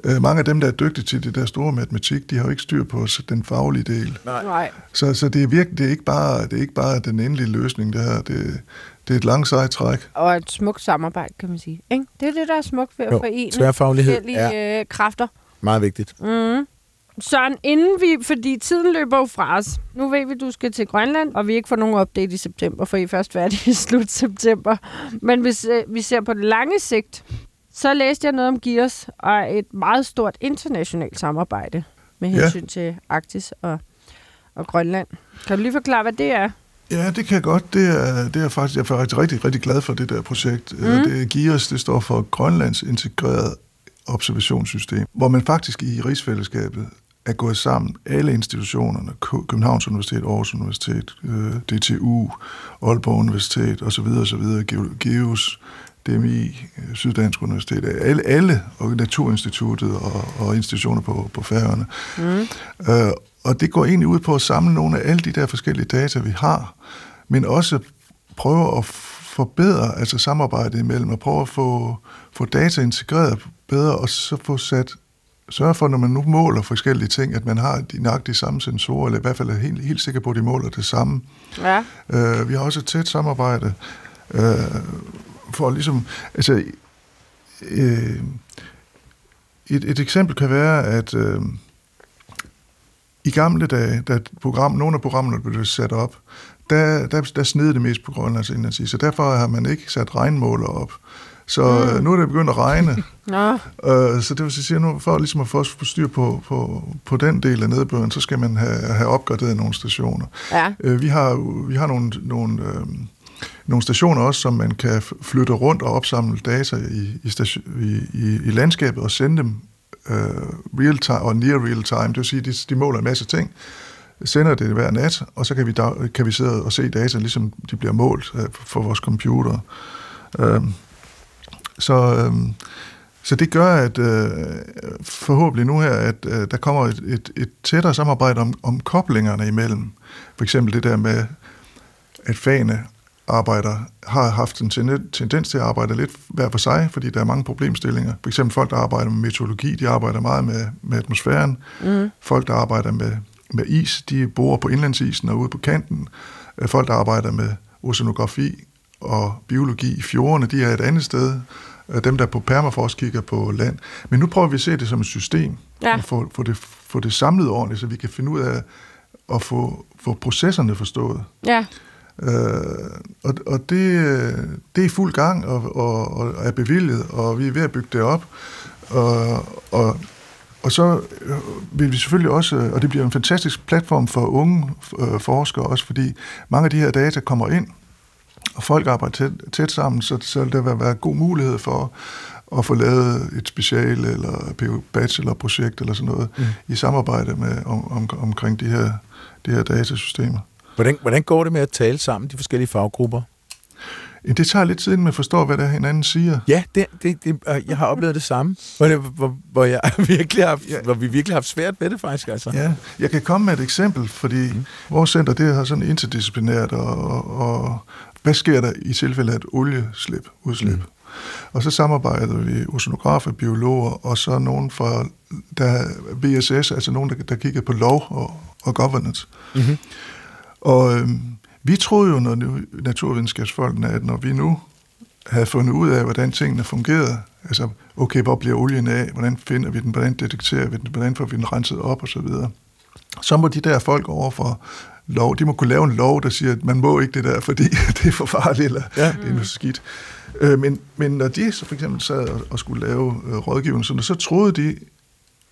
[SPEAKER 4] øh, mange af dem, der er dygtige til det der store matematik, de har jo ikke styr på den faglige del.
[SPEAKER 2] Nej.
[SPEAKER 4] Så, så det er virkelig, det er ikke bare, det er ikke bare den endelige løsning, det her. Det, det er et langt sejt træk.
[SPEAKER 2] Og et smukt samarbejde, kan man sige. Ikke? Det er det, der er smukt ved at
[SPEAKER 3] Jo,
[SPEAKER 2] forene forskellige
[SPEAKER 3] er
[SPEAKER 2] øh, kræfter.
[SPEAKER 3] meget vigtigt.
[SPEAKER 2] Mm. Søren, inden vi, fordi tiden løber jo fra os. Nu ved vi, du skal til Grønland, og vi ikke får nogen update i september, for I er først færdige i slut september. Men hvis øh, vi ser på det lange sigt, så læste jeg noget om GIRS og et meget stort internationalt samarbejde med
[SPEAKER 4] Ja.
[SPEAKER 2] hensyn til Arktis og, og Grønland. Kan du lige forklare, hvad det er?
[SPEAKER 4] Ja, det kan jeg godt. Det er, det er faktisk, jeg er faktisk rigtig, rigtig glad for det der projekt. Mm. Det er GIRS, det står for Grønlands Integreret Observationssystem, hvor man faktisk i rigsfællesskabet er gået sammen, alle institutionerne, Kø- Københavns Universitet, Aarhus Universitet, øh, DTU, Aalborg Universitet osv. osv., Geo- GEOS, DMI, øh, Syddansk Universitet, alle, alle og Naturinstituttet og, og institutioner på, på Færøerne.
[SPEAKER 2] Mm.
[SPEAKER 4] Øh, og det går egentlig ud på at samle nogle af alle de der forskellige data, vi har, men også prøve at forbedre altså samarbejdet imellem, og prøve at få, få data integreret bedre, og så få sat sørge for, når man nu måler forskellige ting, at man har de nøjagtige samme sensorer, eller i hvert fald er helt, helt sikker på, at de måler det samme.
[SPEAKER 2] Ja.
[SPEAKER 4] Øh, vi har også et tæt samarbejde øh, for ligesom, altså, øh, et, et eksempel kan være, at øh, i gamle dage, da program, nogle af programmerne blev sat op, der, der, der sned det mest på Grønlands indlandsis, så derfor har man ikke sat regnmåler op. Så mm. nu er det begyndt at regne.
[SPEAKER 2] Nå,
[SPEAKER 4] Øh, så det vil sige, nu for ligesom at få styr på, på, på den del af nedbøren, så skal man have, have opgraderet nogle stationer.
[SPEAKER 2] ja.
[SPEAKER 4] Øh, vi har, vi har nogle, nogle, øh, nogle stationer også, som man kan flytte rundt og opsamle data i, i, station, i, i, i landskabet og sende dem øh, real time og near real time. Det vil sige, de, de måler en masse ting, sender det hver nat, og så kan vi, da, kan vi sidde og se data, ligesom de bliver målt øh, for vores computer. Øh, så, øh, så det gør, at øh, forhåbentlig nu her, at øh, der kommer et, et, et tættere samarbejde om, om koblingerne imellem. For eksempel det der med, at fagene arbejder, har haft en tenden- tendens til at arbejde lidt hver for sig, fordi der er mange problemstillinger. For eksempel folk, der arbejder med meteorologi, de arbejder meget med, med atmosfæren. Mm. Folk, der arbejder med, med is, de bor på indlandsisen og ude på kanten. Øh, Folk, der arbejder med oceanografi og biologi i fjordene, de er et andet sted. Øh, Dem, der på permafrost kigger på land. Men nu prøver vi at se det som et system,
[SPEAKER 2] Ja.
[SPEAKER 4] og få, få, det, få det samlet ordentligt, så vi kan finde ud af at få, få processerne forstået.
[SPEAKER 2] Ja,
[SPEAKER 4] Øh, og og det, det er i fuld gang og, og, og er bevilget, og vi er ved at bygge det op. Og, og, og så øh, vil vi selvfølgelig også, og det bliver en fantastisk platform for unge øh, forskere også, fordi mange af de her data kommer ind, og folk arbejder tæt, tæt sammen, så, så der vil være god mulighed for at få lavet et special eller bachelorprojekt eller sådan noget mm. i samarbejde med om, om, omkring de her, de her datasystemer.
[SPEAKER 3] Hvordan, hvordan går det med at tale sammen, de forskellige faggrupper?
[SPEAKER 4] Det tager lidt tid, at man forstår, hvad der hinanden siger.
[SPEAKER 3] Ja, det, det, det, øh, jeg har oplevet det samme, hvor, det, hvor, hvor, jeg virkelig har, haft- hvor vi virkelig har haft svært ved det faktisk. Altså.
[SPEAKER 4] Ja, jeg kan komme med et eksempel, fordi mm. vores center det er sådan interdisciplinært, og, og hvad sker der i tilfælde af et olieslip, udslip? Mm. Og så samarbejder vi oceanografer, biologer, og så nogen fra der er BSS, altså nogen, der, der kigger på lov og, og governance.
[SPEAKER 3] Mm-hmm.
[SPEAKER 4] Og øhm, vi troede jo, når nu- naturvidenskabsfolkene, at når vi nu havde fundet ud af, hvordan tingene fungerede, altså, okay, hvor bliver olien af, hvordan finder vi den, hvordan detekterer vi den, hvordan får vi den renset op, og så videre. Så må de der folk over for lov, de må kunne lave en lov, der siger, at man må ikke det der, fordi det er for farligt, eller
[SPEAKER 3] Ja.
[SPEAKER 4] det er noget skidt. Øh, men, men når de så for eksempel sad og, og skulle lave øh, rådgivning, sådan, så troede de,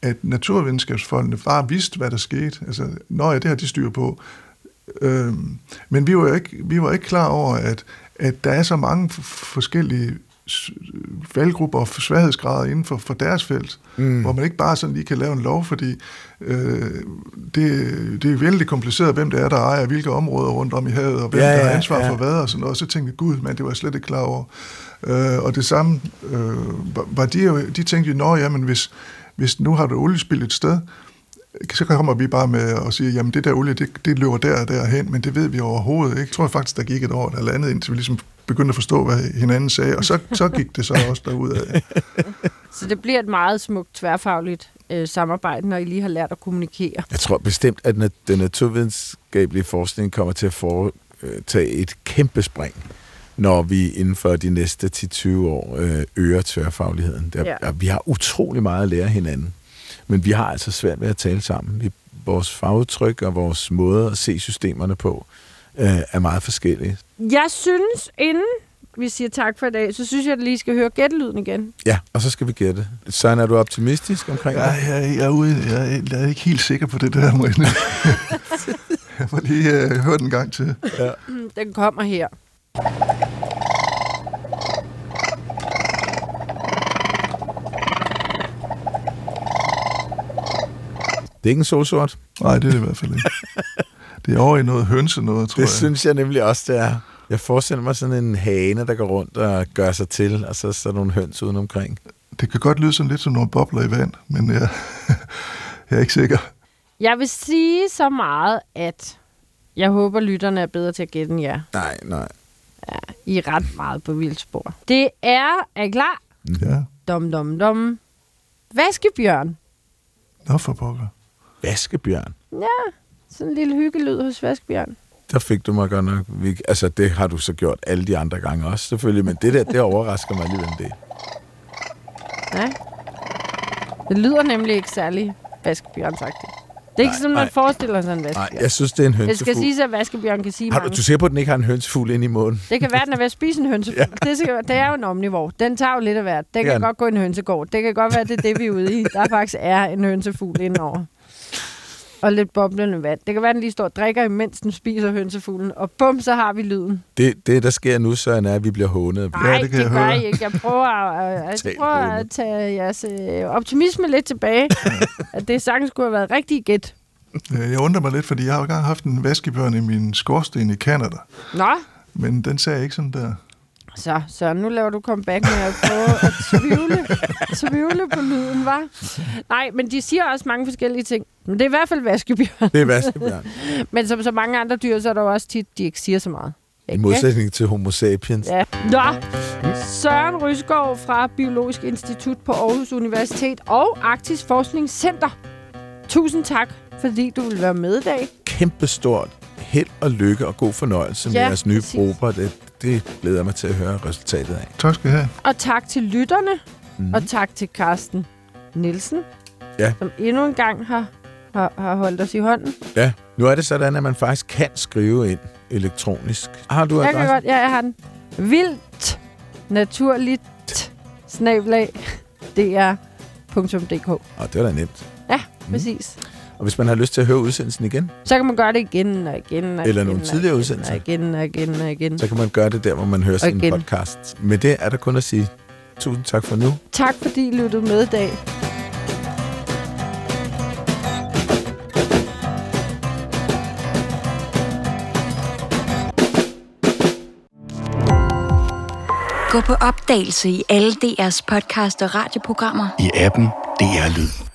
[SPEAKER 4] at naturvidenskabsfolkene bare vidste, hvad der skete. Altså, når ja, det har de styr på. Øhm, men vi var jo ikke, vi var ikke klar over, at, at der er så mange f- forskellige faldgrupper og sværhedsgrader inden for, for deres felt, mm. hvor man ikke bare sådan lige kan lave en lov, fordi øh, det, det er vældig kompliceret, hvem det er, der ejer hvilke områder rundt om i havet, og hvem
[SPEAKER 3] Ja,
[SPEAKER 4] ja, der har ansvar
[SPEAKER 3] ja.
[SPEAKER 4] for hvad og sådan noget. Og så tænkte jeg, gud, men det var jeg slet ikke klar over. Øh, og det samme øh, var- de jo, de tænkte jo, nå ja, men hvis, hvis nu har du oliespild et sted, så kommer vi bare med og siger, jamen det der olie, det, det løber der og derhen, men det ved vi overhovedet ikke. Jeg tror faktisk, der gik et år eller andet, indtil vi ligesom begyndte at forstå, hvad hinanden sagde, og så, så gik det så også derudad.
[SPEAKER 2] så det bliver et meget smukt tværfagligt øh, samarbejde, når I lige har lært at kommunikere.
[SPEAKER 3] Jeg tror bestemt, at den naturvidenskabelige forskning kommer til at foretage et kæmpe spring, når vi inden for de næste 10-20 år øh, øger tværfagligheden. Der,
[SPEAKER 2] Ja.
[SPEAKER 3] Vi har utrolig meget at lære af hinanden, men vi har altså svært ved at tale sammen. Vi, vores fagudtryk og vores måde at se systemerne på øh, er meget forskellige.
[SPEAKER 2] Jeg synes, inden vi siger tak for i dag, så synes jeg, at jeg lige skal høre gættelyden igen.
[SPEAKER 3] Ja, og så skal vi gætte. Søren, er du optimistisk omkring
[SPEAKER 4] Jeg,
[SPEAKER 3] det?
[SPEAKER 4] jeg, jeg, er ude, jeg, er- jeg er ikke helt sikker på det der, må jeg. Jeg må lige uh, høre den en gang til.
[SPEAKER 2] Den kommer her.
[SPEAKER 3] Det er ikke en solsort.
[SPEAKER 4] Nej, det er det i hvert fald ikke. Det er over i noget hønse noget, tror
[SPEAKER 3] Det
[SPEAKER 4] jeg.
[SPEAKER 3] synes jeg nemlig også, det er. Jeg forestiller mig sådan en hane, der går rundt og gør sig til, og så sådan nogle høns udenomkring.
[SPEAKER 4] Det kan godt lyde sådan lidt som nogle bobler i vand, men jeg, jeg er ikke sikker.
[SPEAKER 2] Jeg vil sige så meget, at jeg håber, lytterne er bedre til at gætte end jer.
[SPEAKER 3] Nej, nej.
[SPEAKER 2] I er ret meget på vildspor. Det er, er I klar?
[SPEAKER 4] Ja,
[SPEAKER 2] Dum, dum, dum. Vaskebjørn.
[SPEAKER 4] nå for pokker.
[SPEAKER 3] Vaskebjørn.
[SPEAKER 2] Ja, sådan en lille hyggelyd hos vaskebjørn.
[SPEAKER 3] Der fik du mig godt nok. vi- Altså, det har du så gjort alle de andre gange også, selvfølgelig. Men det der, det overrasker mig alligevel det.
[SPEAKER 2] Ja. Det lyder nemlig ikke særlig vaskebjørnsagtigt. Det er ikke sådan, man
[SPEAKER 3] nej.
[SPEAKER 2] forestiller sig en
[SPEAKER 3] Nej,
[SPEAKER 2] vaskebjørn.
[SPEAKER 3] jeg synes, det er en
[SPEAKER 2] Det skal
[SPEAKER 3] hønsefugl.
[SPEAKER 2] sige, at vaskebjørn kan sige
[SPEAKER 3] Har du,
[SPEAKER 2] mange.
[SPEAKER 3] du ser på, at den ikke har en hønsefugl ind i munden?
[SPEAKER 2] Det kan være, at den er ved at spise en hønsefugl. ja. det, skal, det er jo en omnivore. Den tager jo lidt af hvert. Den
[SPEAKER 3] Ja.
[SPEAKER 2] kan godt gå i en hønsegård. Det kan godt være, det er det, vi er ude i. Der faktisk er en hønsefugl indover. Og lidt boblende vand. Det kan være, at den lige står og drikker, imens den spiser hønsefuglen. Og bum, så har vi lyden.
[SPEAKER 3] Det, det der sker nu, så er, at vi bliver hånet.
[SPEAKER 2] Nej,
[SPEAKER 4] det kan
[SPEAKER 2] det
[SPEAKER 4] jeg
[SPEAKER 2] gør
[SPEAKER 4] høre.
[SPEAKER 2] I ikke. Jeg prøver, at, at, jeg prøver at tage jeres øh, optimisme lidt tilbage. at det sagtens skulle have været rigtig gæt.
[SPEAKER 4] Øh, Jeg undrer mig lidt, fordi jeg har jo engang haft en vaskebjørn i min skorsten i Canada.
[SPEAKER 2] Nå,
[SPEAKER 4] Men den sagde ikke sådan der.
[SPEAKER 2] Så, så nu laver du comeback med at prøve at tvivle, tvivle på lyden, var. Nej, men de siger også mange forskellige ting. Men det er i hvert fald vaskebjørn.
[SPEAKER 3] Det er vaskebjørn.
[SPEAKER 2] Men som så mange andre dyr, så er der jo også tit, de ikke siger så meget.
[SPEAKER 3] I
[SPEAKER 2] Ikke?
[SPEAKER 3] modsætning til homo sapiens.
[SPEAKER 2] Ja. Nå, Søren Rysgaard fra Biologisk Institut på Aarhus Universitet og Arktisk Forskningscenter. Tusind tak, fordi du vil være med i dag.
[SPEAKER 3] Kæmpestort held og lykke og god fornøjelse med
[SPEAKER 2] Ja,
[SPEAKER 3] jeres nye prober. Det, det glæder jeg mig til at høre resultatet af.
[SPEAKER 4] Tak skal I have.
[SPEAKER 2] Og tak til lytterne, mm. og tak til Carsten Nielsen,
[SPEAKER 3] Ja.
[SPEAKER 2] som endnu en gang har, har, har holdt os i hånden.
[SPEAKER 3] Ja, nu er det sådan, at man faktisk kan skrive ind elektronisk. Har du
[SPEAKER 2] Jeg kan
[SPEAKER 3] adressen?
[SPEAKER 2] godt, ja, jeg har den. Vildt, naturligt, snablag, dr.dk.
[SPEAKER 3] Og det var da nemt.
[SPEAKER 2] Ja, præcis.
[SPEAKER 3] Og hvis man har lyst til at høre udsendelsen igen,
[SPEAKER 2] Så kan man gøre det igen og igen og
[SPEAKER 3] Eller
[SPEAKER 2] igen,
[SPEAKER 3] nogle
[SPEAKER 2] og
[SPEAKER 3] tidligere
[SPEAKER 2] igen
[SPEAKER 3] udsendelser.
[SPEAKER 2] Og igen og igen og igen.
[SPEAKER 3] så kan man gøre det der, hvor man hører sin
[SPEAKER 2] igen.
[SPEAKER 3] podcast. Med det er der kun at sige tusind tak for nu.
[SPEAKER 2] Tak fordi I lyttede med i dag.
[SPEAKER 1] Gå på opdagelse i alle DR's podcast og radioprogrammer.
[SPEAKER 5] I appen DR Lyd.